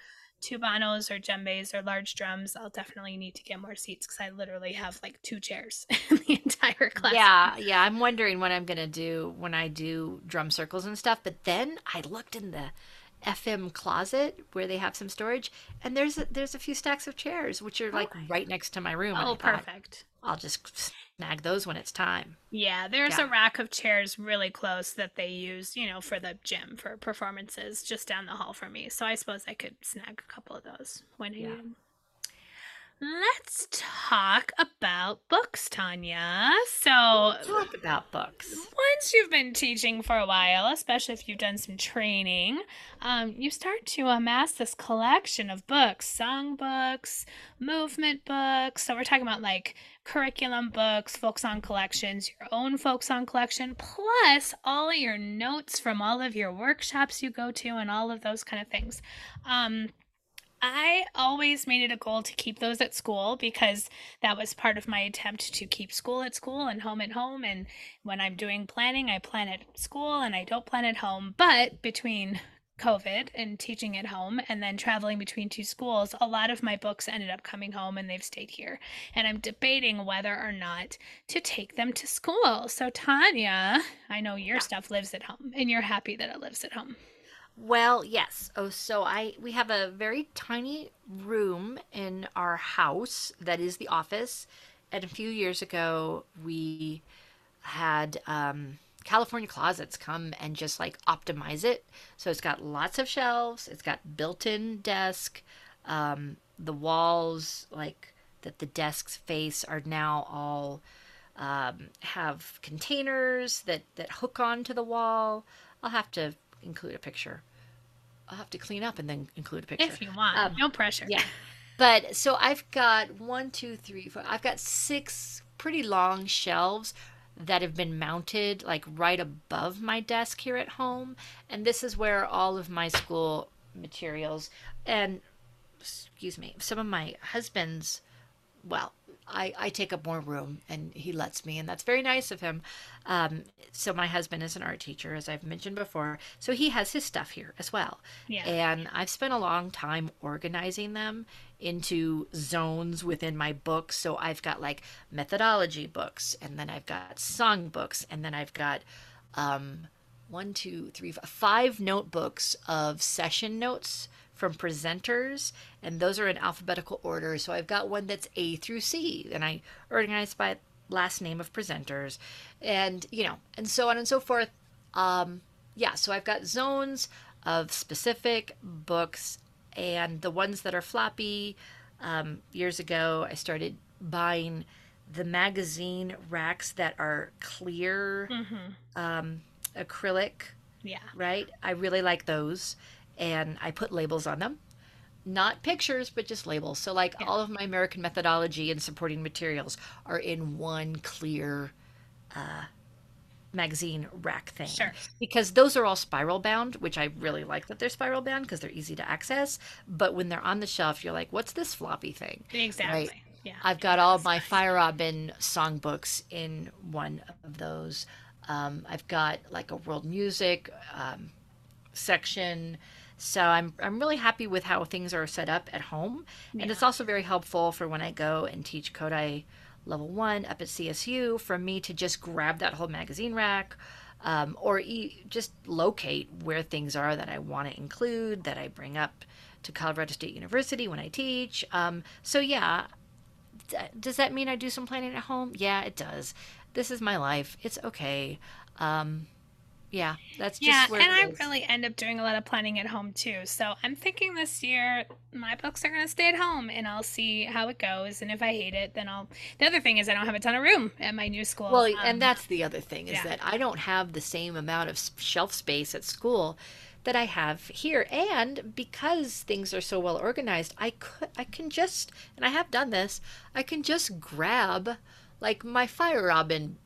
tubanos or djembes or large drums, I'll definitely need to get more seats because I literally have like two chairs in the entire class. Yeah, yeah. I'm wondering what I'm gonna do when I do drum circles and stuff. But then I looked in the FM closet where they have some storage, and there's a, there's a few stacks of chairs which are like Okay. right next to my room. I Oh, thought, perfect. I'll just snag those when it's time. Yeah, there's Yeah. a rack of chairs really close that they use, you know, for the gym for performances just down the hall from me. So I suppose I could snag a couple of those when Yeah. needed. Let's talk about books, Tanya. So, Talk about books. once you've been teaching for a while, especially if you've done some training, um, you start to amass this collection of books, song books, movement books. So we're talking about like curriculum books, folk song collections, your own folk song collection, plus all of your notes from all of your workshops you go to, and all of those kind of things. Um, I always made it a goal to keep those at school because that was part of my attempt to keep school at school and home at home. And when I'm doing planning, I plan at school and I don't plan at home. But between COVID and teaching at home and then traveling between two schools, a lot of my books ended up coming home and they've stayed here. And I'm debating whether or not to take them to school. So, Tanya, I know your stuff lives at home and you're happy that it lives at home. Well, yes. Oh, so I we have a very tiny room in our house that is the office. And a few years ago, we had um, California Closets come and just like optimize it. So it's got lots of shelves. It's got built-in desk. Um, the walls, like that the desks face, are now all um, have containers that that hook onto the wall. I'll have to include a picture I'll have to clean up and then include a picture. If you want, um, no pressure. Yeah. But so I've got one, two, three, four. I've got six pretty long shelves that have been mounted like right above my desk here at home. And this is where all of my school materials and, excuse me, some of my husband's, well, I, I take up more room and he lets me, and that's very nice of him. Um, so, my husband is an art teacher, as I've mentioned before. So, he has his stuff here as well. Yeah. And I've spent a long time organizing them into zones within my books. So, I've got like methodology books, and then I've got song books, and then I've got um, one, two, three, five notebooks of session notes from presenters, and those are in alphabetical order. So I've got one that's A through C, and I organize by last name of presenters, and you know, and so on and so forth. Um, yeah, so I've got zones of specific books, and the ones that are floppy. Um, years ago, I started buying the magazine racks that are clear mm-hmm. um, acrylic. Yeah. Right? I really like those and I put labels on them. Not pictures, but just labels. So, like yeah. all of my American methodology and supporting materials are in one clear uh, magazine rack thing. Sure. Because those are all spiral bound, which I really like that they're spiral bound because they're easy to access. But when they're on the shelf, you're like, what's this floppy thing? Exactly. Right? Yeah. I've got all my Fire Robin songbooks in one of those. Um, I've got like a world music um, section. So I'm I'm really happy with how things are set up at home, yeah. and it's also very helpful for when I go and teach Kodály level one up at CSU for me to just grab that whole magazine rack. Um, or e- just locate where things are that I want to include, that I bring up to Colorado State University when I teach. Um, so, yeah, does that mean I do some planning at home? Yeah, it does. This is my life. It's okay. Um, yeah, that's just yeah, and I really end up doing a lot of planning at home too. So I'm thinking this year my books are gonna stay at home, and I'll see how it goes. And if I hate it, then I'll. The other thing is I don't have a ton of room at my new school. Well, um, and that's the other thing is yeah. that I don't have the same amount of shelf space at school that I have here. And because things are so well organized, I could I can just and I have done this. I can just grab like my Fire Robin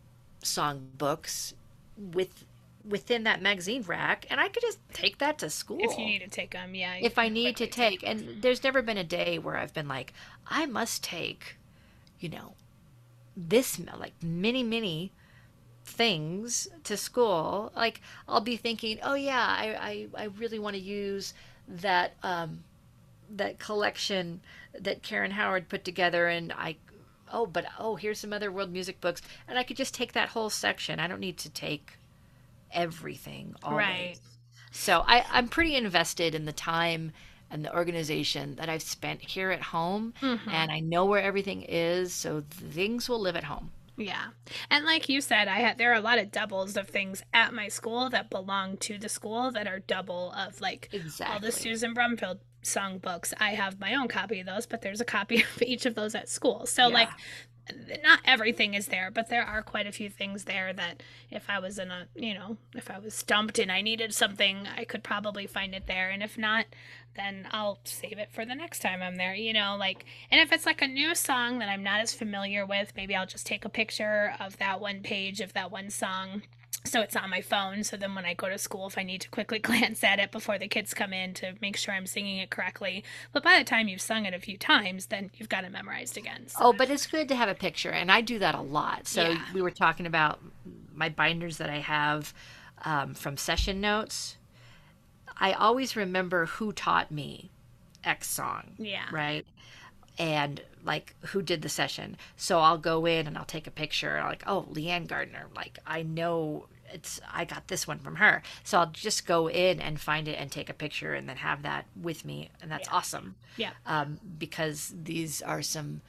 song books with within that magazine rack and I could just take that to school. If you need to take them, yeah. If I need to take. take and there's never been a day where I've been like, I must take, you know, this like many, many things to school. Like I'll be thinking, oh yeah, I, I, I really want to use that um that collection that Karen Howard put together and I oh but oh here's some other world music books and I could just take that whole section. I don't need to take everything always. Right. So I, I'm pretty invested in the time and the organization that I've spent here at home, mm-hmm. and I know where everything is, so things will live at home. Yeah. And like you said, I had there are a lot of doubles of things at my school that belong to the school that are double of like exactly. all the Susan Brumfield song books. I have my own copy of those, but there's a copy of each of those at school. So yeah. like not everything is there, but there are quite a few things there that if I was in a, you know, if I was stumped and I needed something, I could probably find it there. And if not, then I'll save it for the next time I'm there, you know, like, and if it's like a new song that I'm not as familiar with, maybe I'll just take a picture of that one page of that one song so it's on my phone so then when i go to school if i need to quickly glance at it before the kids come in to make sure i'm singing it correctly. But by the time you've sung it a few times then you've got it memorized again so. oh but it's good to have a picture and i do that a lot. So yeah. we were talking about my binders that i have um, from session notes. I always remember who taught me x song yeah. right? And like who did the session. So I'll go in and I'll take a picture. Like, oh, Leanne Gardner. Like I know it's I got this one from her. So I'll just go in and find it and take a picture and then have that with me, and that's yeah. awesome. Yeah. Um, because these are some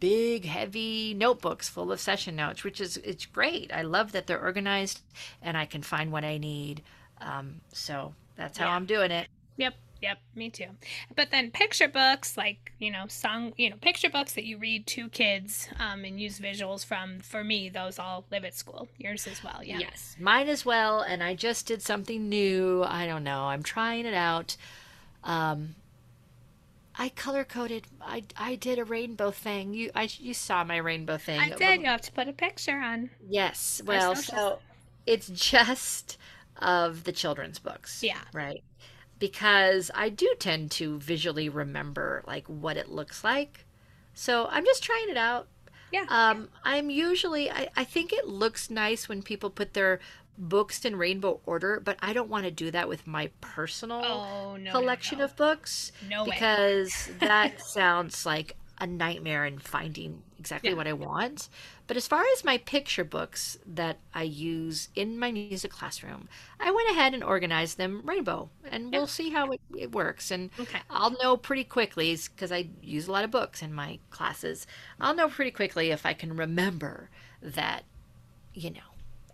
big heavy notebooks full of session notes which is it's great i love that they're organized and i can find what i need um, so that's how yeah. i'm doing it yep Yep, me too. But then picture books, like you know, song, you know, picture books that you read to kids um, and use visuals from. For me, those all live at school. Yours as well, yeah. Yes, mine as well. And I just did something new. I don't know. I'm trying it out. Um, I color coded. I, I did a rainbow thing. You I you saw my rainbow thing. I did. You have to put a picture on. Yes. Well, so it's just of the children's books. Yeah. Right because I do tend to visually remember like what it looks like. So I'm just trying it out. Yeah. Um, I'm usually I, I think it looks nice when people put their books in rainbow order, but I don't want to do that with my personal oh, no, collection no, no. of books. No because that sounds like a nightmare in finding exactly yeah. what I want. But as far as my picture books that I use in my music classroom, I went ahead and organized them rainbow, and we'll see how it, it works. And okay. I'll know pretty quickly because I use a lot of books in my classes. I'll know pretty quickly if I can remember that, you know,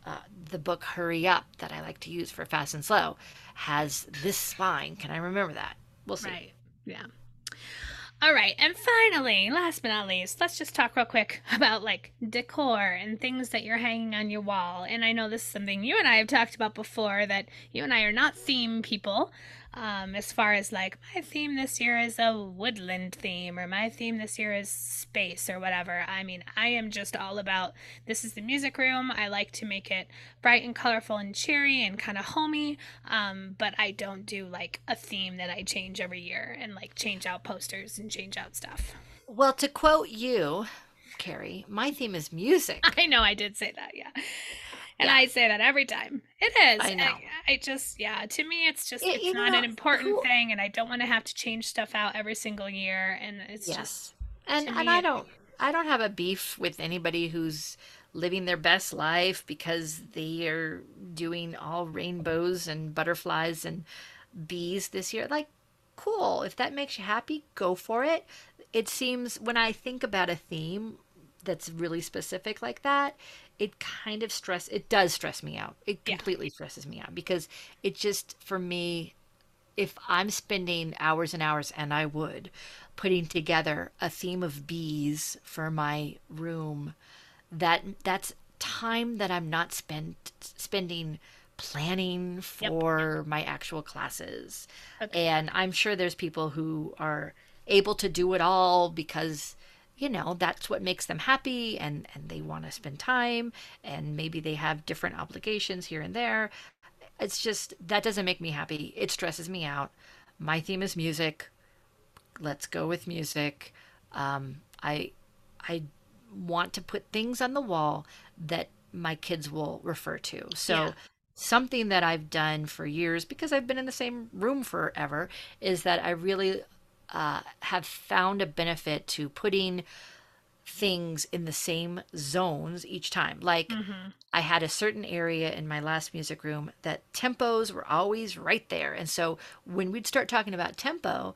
uh, the book Hurry Up that I like to use for Fast and Slow has this spine. Can I remember that? We'll see. Right. Yeah. All right, and finally, last but not least, let's just talk real quick about like decor and things that you're hanging on your wall. And I know this is something you and I have talked about before that you and I are not theme people um, as far as like my theme this year is a woodland theme or my theme this year is space or whatever. I mean, I am just all about this is the music room. I like to make it bright and colorful and cheery and kind of homey, um, but I don't do like a theme that I change every year and like change out posters and change out stuff. Well, to quote you, Carrie, my theme is music. I know I did say that, yeah. And yeah. I say that every time. It is. I know. I, I just, yeah, to me, it's just, it, it's not know, an important cool. thing. And I don't want to have to change stuff out every single year. And it's yes. just. And, and me, I don't, I don't have a beef with anybody who's living their best life because they are doing all rainbows and butterflies and bees this year. Like, cool. If that makes you happy, go for it. It seems when I think about a theme that's really specific like that, it kind of stress it does stress me out. It completely yeah. stresses me out because it just for me if I'm spending hours and hours and I would putting together a theme of bees for my room that that's time that I'm not spent spending planning for yep. my actual classes. Okay. And I'm sure there's people who are able to do it all because you know that's what makes them happy and and they want to spend time and maybe they have different obligations here and there. It's just that doesn't make me happy. It stresses me out. My theme is music. Let's go with music. Um, i i want to put things on the wall that my kids will refer to. So yeah. something that i've done for years because i've been in the same room forever is that i really uh, have found a benefit to putting things in the same zones each time. Like mm-hmm. I had a certain area in my last music room that tempos were always right there. And so when we'd start talking about tempo,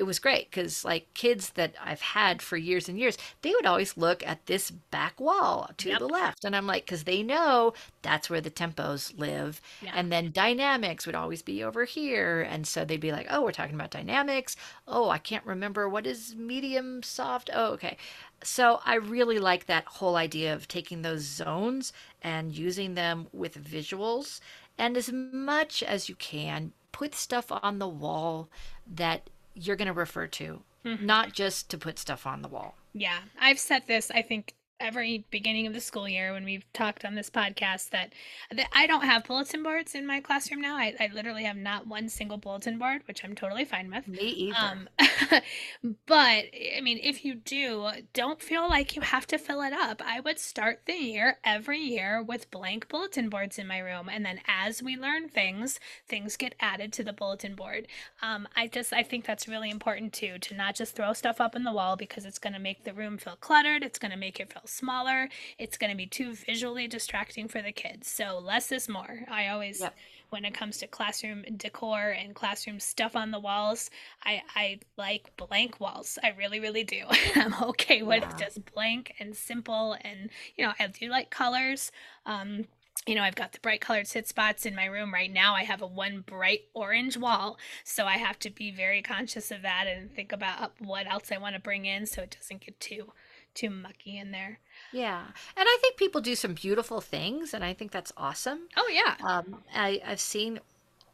it was great because like kids that I've had for years and years, they would always look at this back wall to Yep. the left, and I'm like, because they know that's where the tempos live, Yeah. and then dynamics would always be over here, and so they'd be like, oh, we're talking about dynamics. Oh, I can't remember what is medium soft. Oh, okay. So I really like that whole idea of taking those zones and using them with visuals, and as much as you can, put stuff on the wall that you're going to refer to, Mhm. not just to put stuff on the wall. Yeah, I've said this, I think, every beginning of the school year when we've talked on this podcast that, that I don't have bulletin boards in my classroom now. I, I literally have not one single bulletin board, which I'm totally fine with. Me either. Um, but I mean, if you do, don't feel like you have to fill it up. I would start the year every year with blank bulletin boards in my room, and then as we learn things, things get added to the bulletin board. Um, I just I think that's really important too, to not just throw stuff up in the wall because it's going to make the room feel cluttered. It's going to make it feel smaller. It's going to be too visually distracting for the kids. So less is more. I always Yep. When it comes to classroom decor and classroom stuff on the walls, I I like blank walls. I really really do. I'm okay with Yeah. just blank and simple and you know, I do like colors. Um you know, I've got the bright colored sit spots in my room right now. I have a one bright orange wall, so I have to be very conscious of that and think about what else I want to bring in so it doesn't get too too mucky in there. Yeah. And I think people do some beautiful things, and I think that's awesome. Oh yeah. Um, I, I've seen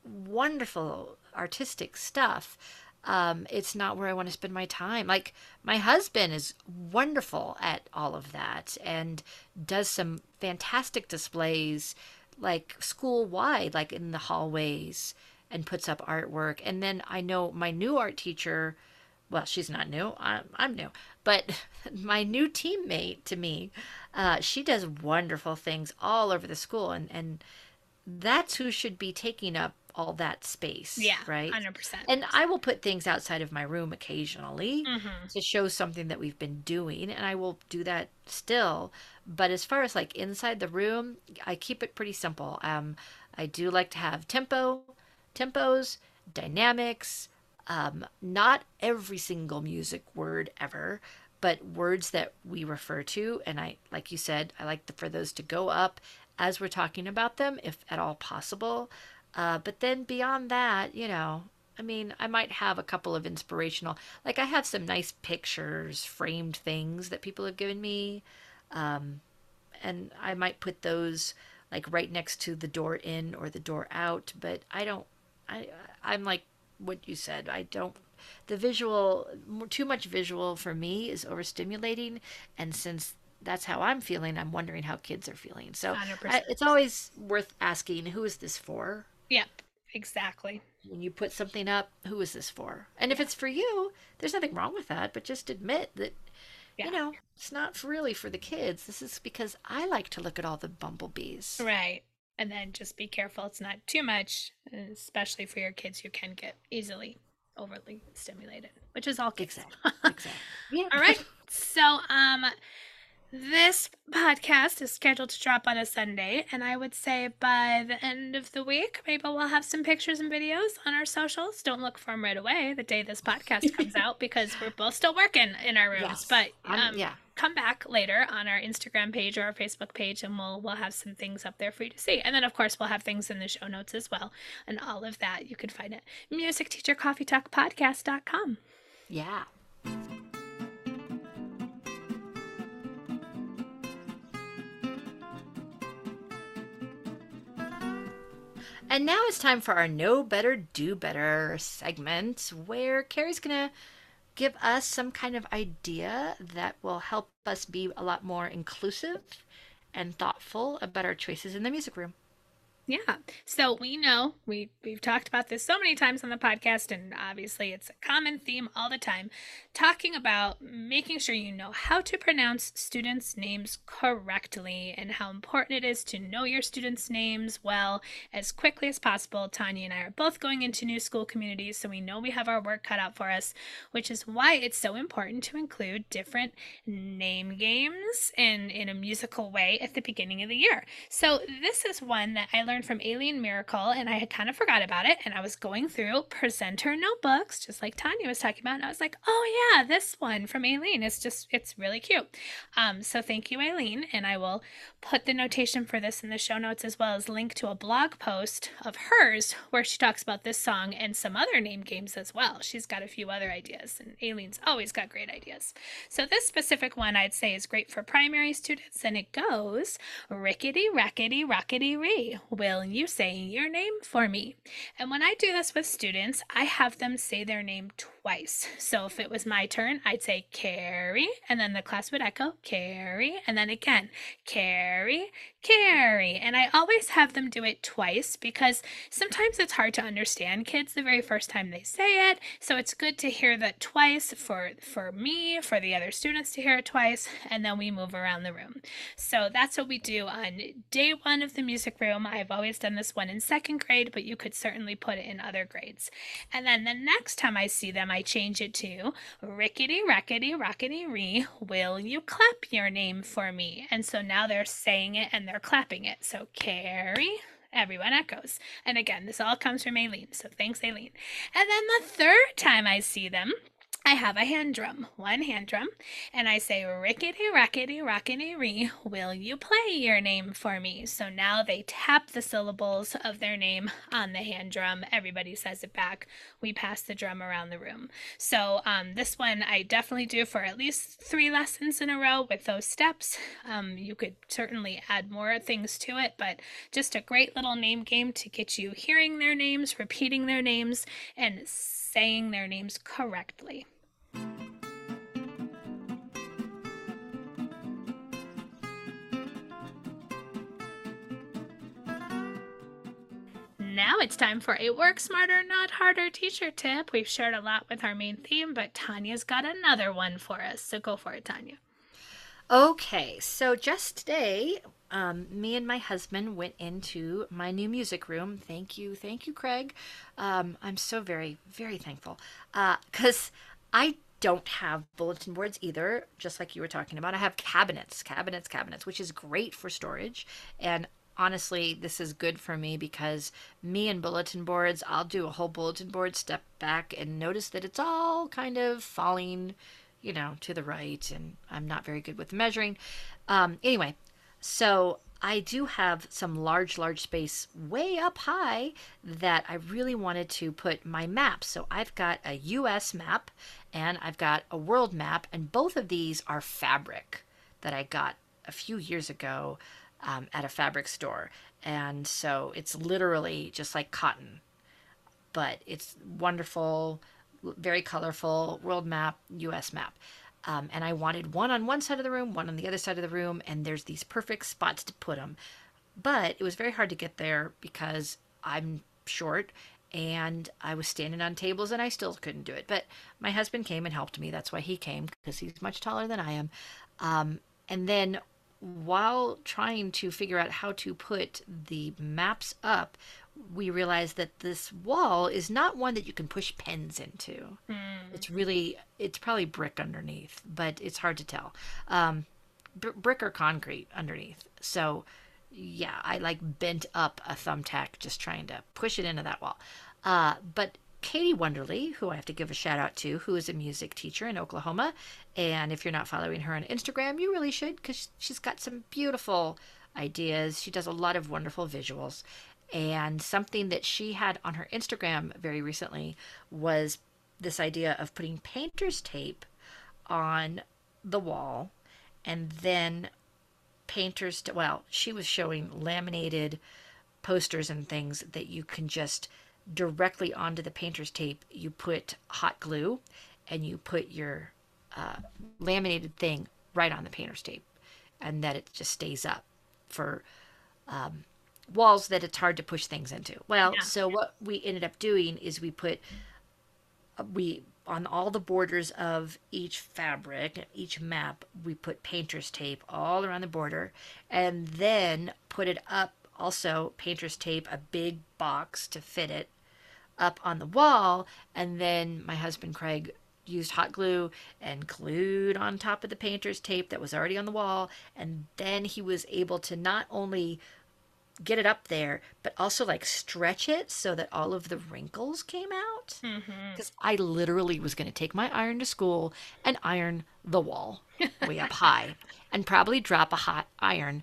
wonderful artistic stuff. Um, it's not where I want to spend my time. Like my husband is wonderful at all of that and does some fantastic displays, like school wide, like in the hallways, and puts up artwork. And then I know my new art teacher. Well, she's not new. I'm, I'm new, but my new teammate to me, uh, she does wonderful things all over the school, and and that's who should be taking up all that space. Yeah. Right. 100%. And I will put things outside of my room occasionally Mhm. to show something that we've been doing, and I will do that still. But as far as like inside the room, I keep it pretty simple. Um, I do like to have tempo, tempos, dynamics, um, not every single music word ever, but words that we refer to. And I, like you said, I like the, for those to go up as we're talking about them, if at all possible. Uh, but then beyond that, you know, I mean, I might have a couple of inspirational, like I have some nice pictures, framed things that people have given me. Um, and I might put those like right next to the door in or the door out, but I don't, I, I'm like what you said. I don't, the visual, too much visual for me is overstimulating. And since that's how I'm feeling, I'm wondering how kids are feeling. So I, it's always worth asking, who is this for? Yep. Exactly. when you put something up, who is this for? And if it's for you, there's nothing wrong with that, but just admit that, Yeah. you know, it's not really for the kids. This is because I like to look at all the bumblebees. Right. And then just be careful it's not too much, especially for your kids who can get easily overly stimulated, which is all kids. Exactly. Exactly. Yeah. all right. So, um, this podcast is scheduled to drop on a Sunday, and I would say by the end of the week, maybe we'll have some pictures and videos on our socials. Don't look for them right away the day this podcast comes out because we're both still working in our rooms. Yes. But um, yeah. Come back later on our Instagram page or our Facebook page, and we'll we'll have some things up there for you to see. And then, of course, we'll have things in the show notes as well, and all of that you can find at musicteachercoffeetalkpodcast.com. Yeah. And now it's time for our Know Better, Do Better segment where Carrie's going to give us some kind of idea that will help us be a lot more inclusive and thoughtful about our choices in the music room. Yeah. So we know we we've talked about this so many times on the podcast and obviously it's a common theme all the time talking about making sure you know how to pronounce students names correctly and how important it is to know your students names well as quickly as possible. Tanya and I are both going into new school communities so we know we have our work cut out for us, which is why it's so important to include different name games in in a musical way at the beginning of the year. So this is one that I learned learned from Aileen Miracle, and I had kind of forgot about it. And I was going through presenter notebooks, just like Tanya was talking about, and I was like, "Oh yeah, this one from Aileen is just it's really cute." Um, so thank you, Aileen, and I will put the notation for this in the show notes as well as link to a blog post of hers where she talks about this song and some other name games as well. She's got a few other ideas, and Aileen's always got great ideas. So this specific one I'd say is great for primary students, and it goes rickety rackety rockety ree. You say your name for me? And when I do this with students, I have them say their name twice. So if it was my turn, I'd say Carrie, and then the class would echo Carrie, and then again Carrie, Carrie. And I always have them do it twice because sometimes it's hard to understand kids the very first time they say it. So it's good to hear that twice for for me, for the other students to hear it twice, and then we move around the room. So that's what we do on day one of the music room. I've always done this one in second grade, but you could certainly put it in other grades. And then the next time I see them, I change it to rickety rackety rockety ree. Will you clap your name for me? And so now they're saying it and they're clapping it. So Carrie, everyone echoes. And again, this all comes from Aileen. So thanks, Aileen. And then the third time I see them, I have a hand drum, one hand drum, and I say, Rickety, rackety, rockety, ree, will you play your name for me? So now they tap the syllables of their name on the hand drum. Everybody says it back. We pass the drum around the room. So um, this one I definitely do for at least three lessons in a row with those steps. Um, you could certainly add more things to it, but just a great little name game to get you hearing their names, repeating their names, and saying their names correctly. Now it's time for a work smarter, not harder teacher tip. We've shared a lot with our main theme, but Tanya's got another one for us. So go for it, Tanya. Okay, so just today, um, me and my husband went into my new music room. Thank you, thank you, Craig. Um, I'm so very, very thankful because uh, I don't have bulletin boards either, just like you were talking about. I have cabinets, cabinets, cabinets, which is great for storage. And honestly, this is good for me because me and bulletin boards, I'll do a whole bulletin board, step back, and notice that it's all kind of falling, you know, to the right, and I'm not very good with measuring. Um, anyway, so I do have some large, large space way up high that I really wanted to put my maps. So I've got a US map and I've got a world map, and both of these are fabric that I got a few years ago um, at a fabric store. And so it's literally just like cotton, but it's wonderful, very colorful world map, US map. Um, and I wanted one on one side of the room, one on the other side of the room, and there's these perfect spots to put them. But it was very hard to get there because I'm short and I was standing on tables and I still couldn't do it. But my husband came and helped me. That's why he came because he's much taller than I am. Um, and then while trying to figure out how to put the maps up, we realized that this wall is not one that you can push pens into. Mm. It's really, it's probably brick underneath, but it's hard to tell. Um, b- brick or concrete underneath. So, yeah, I like bent up a thumbtack just trying to push it into that wall. Uh, but Katie Wonderly, who I have to give a shout out to, who is a music teacher in Oklahoma. And if you're not following her on Instagram, you really should because she's got some beautiful ideas. She does a lot of wonderful visuals. And something that she had on her Instagram very recently was this idea of putting painter's tape on the wall and then painter's well she was showing laminated posters and things that you can just directly onto the painter's tape, you put hot glue and you put your uh, laminated thing right on the painter's tape, and that it just stays up for um, walls that it's hard to push things into. Well, yeah. so what we ended up doing is we put uh, we on all the borders of each fabric, each map, we put painter's tape all around the border, and then put it up also painter's tape a big box to fit it up on the wall. And then my husband Craig used hot glue and glued on top of the painter's tape that was already on the wall. And then he was able to not only get it up there, but also like stretch it so that all of the wrinkles came out. Mm-hmm. Because I literally was going to take my iron to school and iron the wall way up high and probably drop a hot iron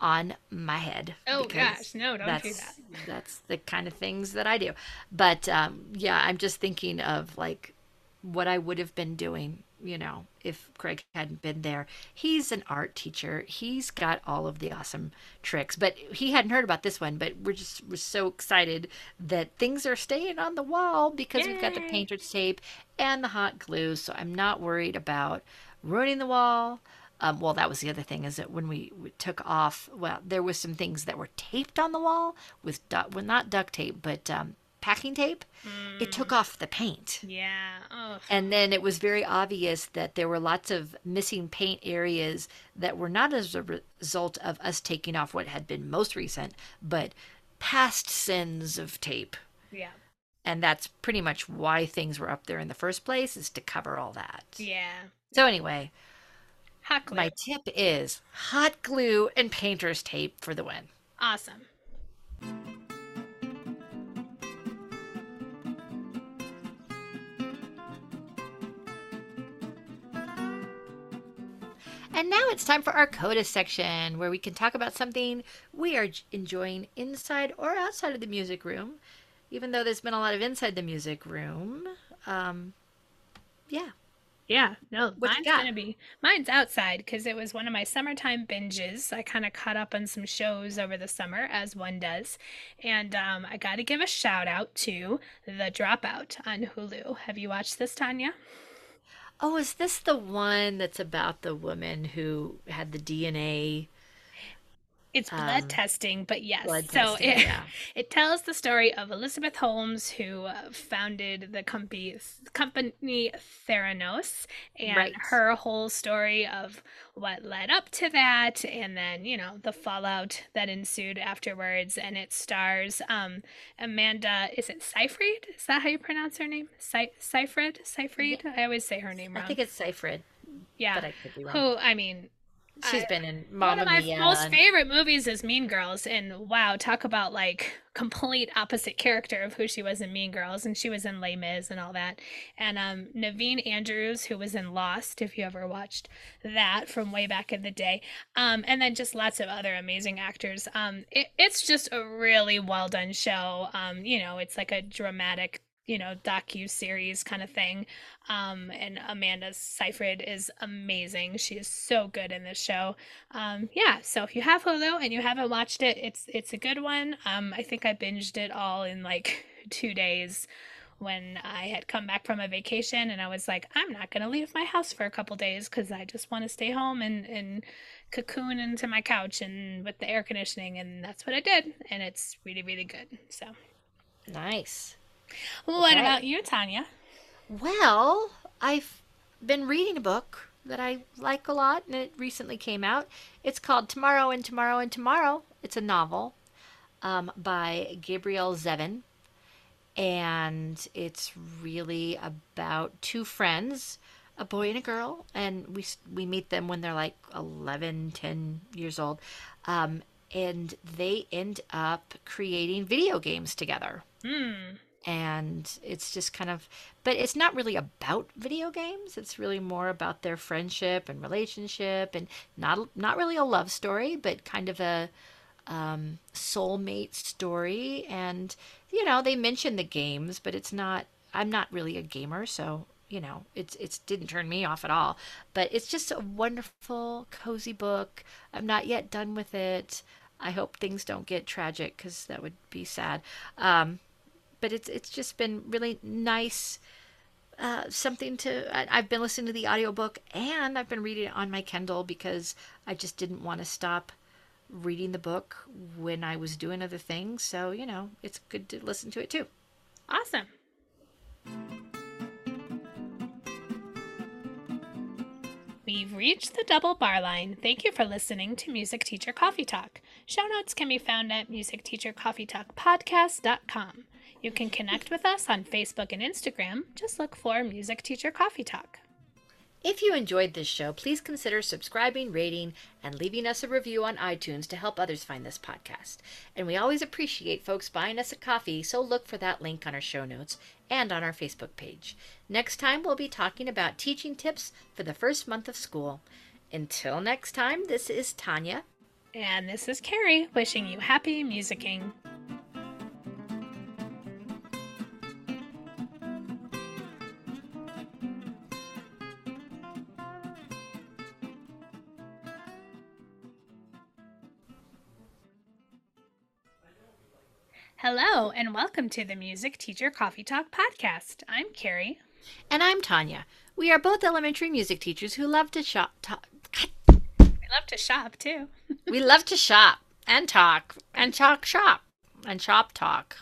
on my head. Oh gosh, no, don't that's, do that. That's the kind of things that I do. But um, yeah, I'm just thinking of like what I would have been doing, you know, if Craig hadn't been there. He's an art teacher. He's got all of the awesome tricks, but he hadn't heard about this one. But we're just we're so excited that things are staying on the wall because we've got the painter's tape and the hot glue. So I'm not worried about ruining the wall. Um, well, that was the other thing is that when we, we took off, well, there was some things that were taped on the wall with, du- well, not duct tape, but um, packing tape. It took mm. off the paint. Yeah. Oh. And then it was very obvious that there were lots of missing paint areas that were not as a result of us taking off what had been most recent, but past sins of tape. Yeah. And that's pretty much why things were up there in the first place, is to cover all that. Yeah. So, anyway, Hot glue. my tip is hot glue and painter's tape for the win. Awesome. And now it's time for our CODA section where we can talk about something we are enjoying inside or outside of the music room. Even though there's been a lot of inside the music room. Um, yeah. Yeah, no, What you gonna be mine's outside because it was one of my summertime binges. I kind of caught up on some shows over the summer, as one does, and um, I got to give a shout out to The Dropout on Hulu. Have you watched this, Tanya? Oh, is this the one that's about the woman who had the DNA? It's blood Um, testing, but yes. so testing, it, yeah. it tells the story of Elizabeth Holmes, who uh, founded the company, company Theranos, and Right. her whole story of what led up to that, and then you know the fallout that ensued afterwards. And it stars um, Amanda. Is it Seyfried? Is that how you pronounce her name? Sy- Seyfried? Seyfried? I always say her name wrong. I think it's Seyfried, yeah. but I could be wrong. Who I mean, She's I- been in one of my Mia. most and- favorite movies is Mean Girls, and wow, talk about like complete opposite character of who she was in Mean Girls, and she was in Les Mis and all that. And um, Naveen Andrews, who was in Lost, if you ever watched that from way back in the day, um, and then just lots of other amazing actors. Um, it, it's just a really well done show. Um, you know, it's like a dramatic. You know, docu series kind of thing. Um, and Amanda Seyfried is amazing. She is so good in this show. Um, yeah, so if you have Hulu and you haven't watched it, it's it's a good one. Um, I think I binged it all in like two days when I had come back from a vacation and I was like, I'm not gonna leave my house for a couple days because I just want to stay home and and cocoon into my couch and with the air conditioning and that's what I did and it's really really good. So Nice. what Okay. about you, Tanya? Well, I've been reading a book that I like a lot, and it recently came out. It's called Tomorrow and Tomorrow and Tomorrow. It's a novel um, by Gabrielle Zevin, and it's really about two friends, a boy and a girl, and we we meet them when they're like 11, 10 years old, um, and they end up creating video games together Hmm. And it's just kind of but it's not really about video games. It's really more about their friendship and relationship and not not really a love story but kind of a um, soulmate story. And you know they mention the games but it's not i'm not really a gamer so you know it's it's didn't turn me off at all. But it's just a wonderful cozy book. I'm not yet done with it. I hope things don't get tragic because that would be sad. Um, but it's it's just been really nice uh, something to i've been listening to the audiobook and i've been reading it on my kindle because i just didn't want to stop reading the book when i was doing other things so you know it's good to listen to it too Awesome. We've reached the double bar line. Thank you for listening to Music Teacher Coffee Talk. Show notes can be found at musicteachercoffeetalkpodcast.com. You can connect with us on Facebook and Instagram. Just look for Music Teacher Coffee Talk. If you enjoyed this show, please consider subscribing, rating, and leaving us a review on iTunes to help others find this podcast. And we always appreciate folks buying us a coffee, so look for that link on our show notes and on our Facebook page. Next time, we'll be talking about teaching tips for the first month of school. Until next time, this is Tanya. And this is Carrie wishing you happy musicking. Hello, and welcome to the Music Teacher Coffee Talk podcast. I'm Carrie. And I'm Tanya. We are both elementary music teachers who love to shop. Ta- I love to shop too. we love to shop and talk and talk shop and shop talk.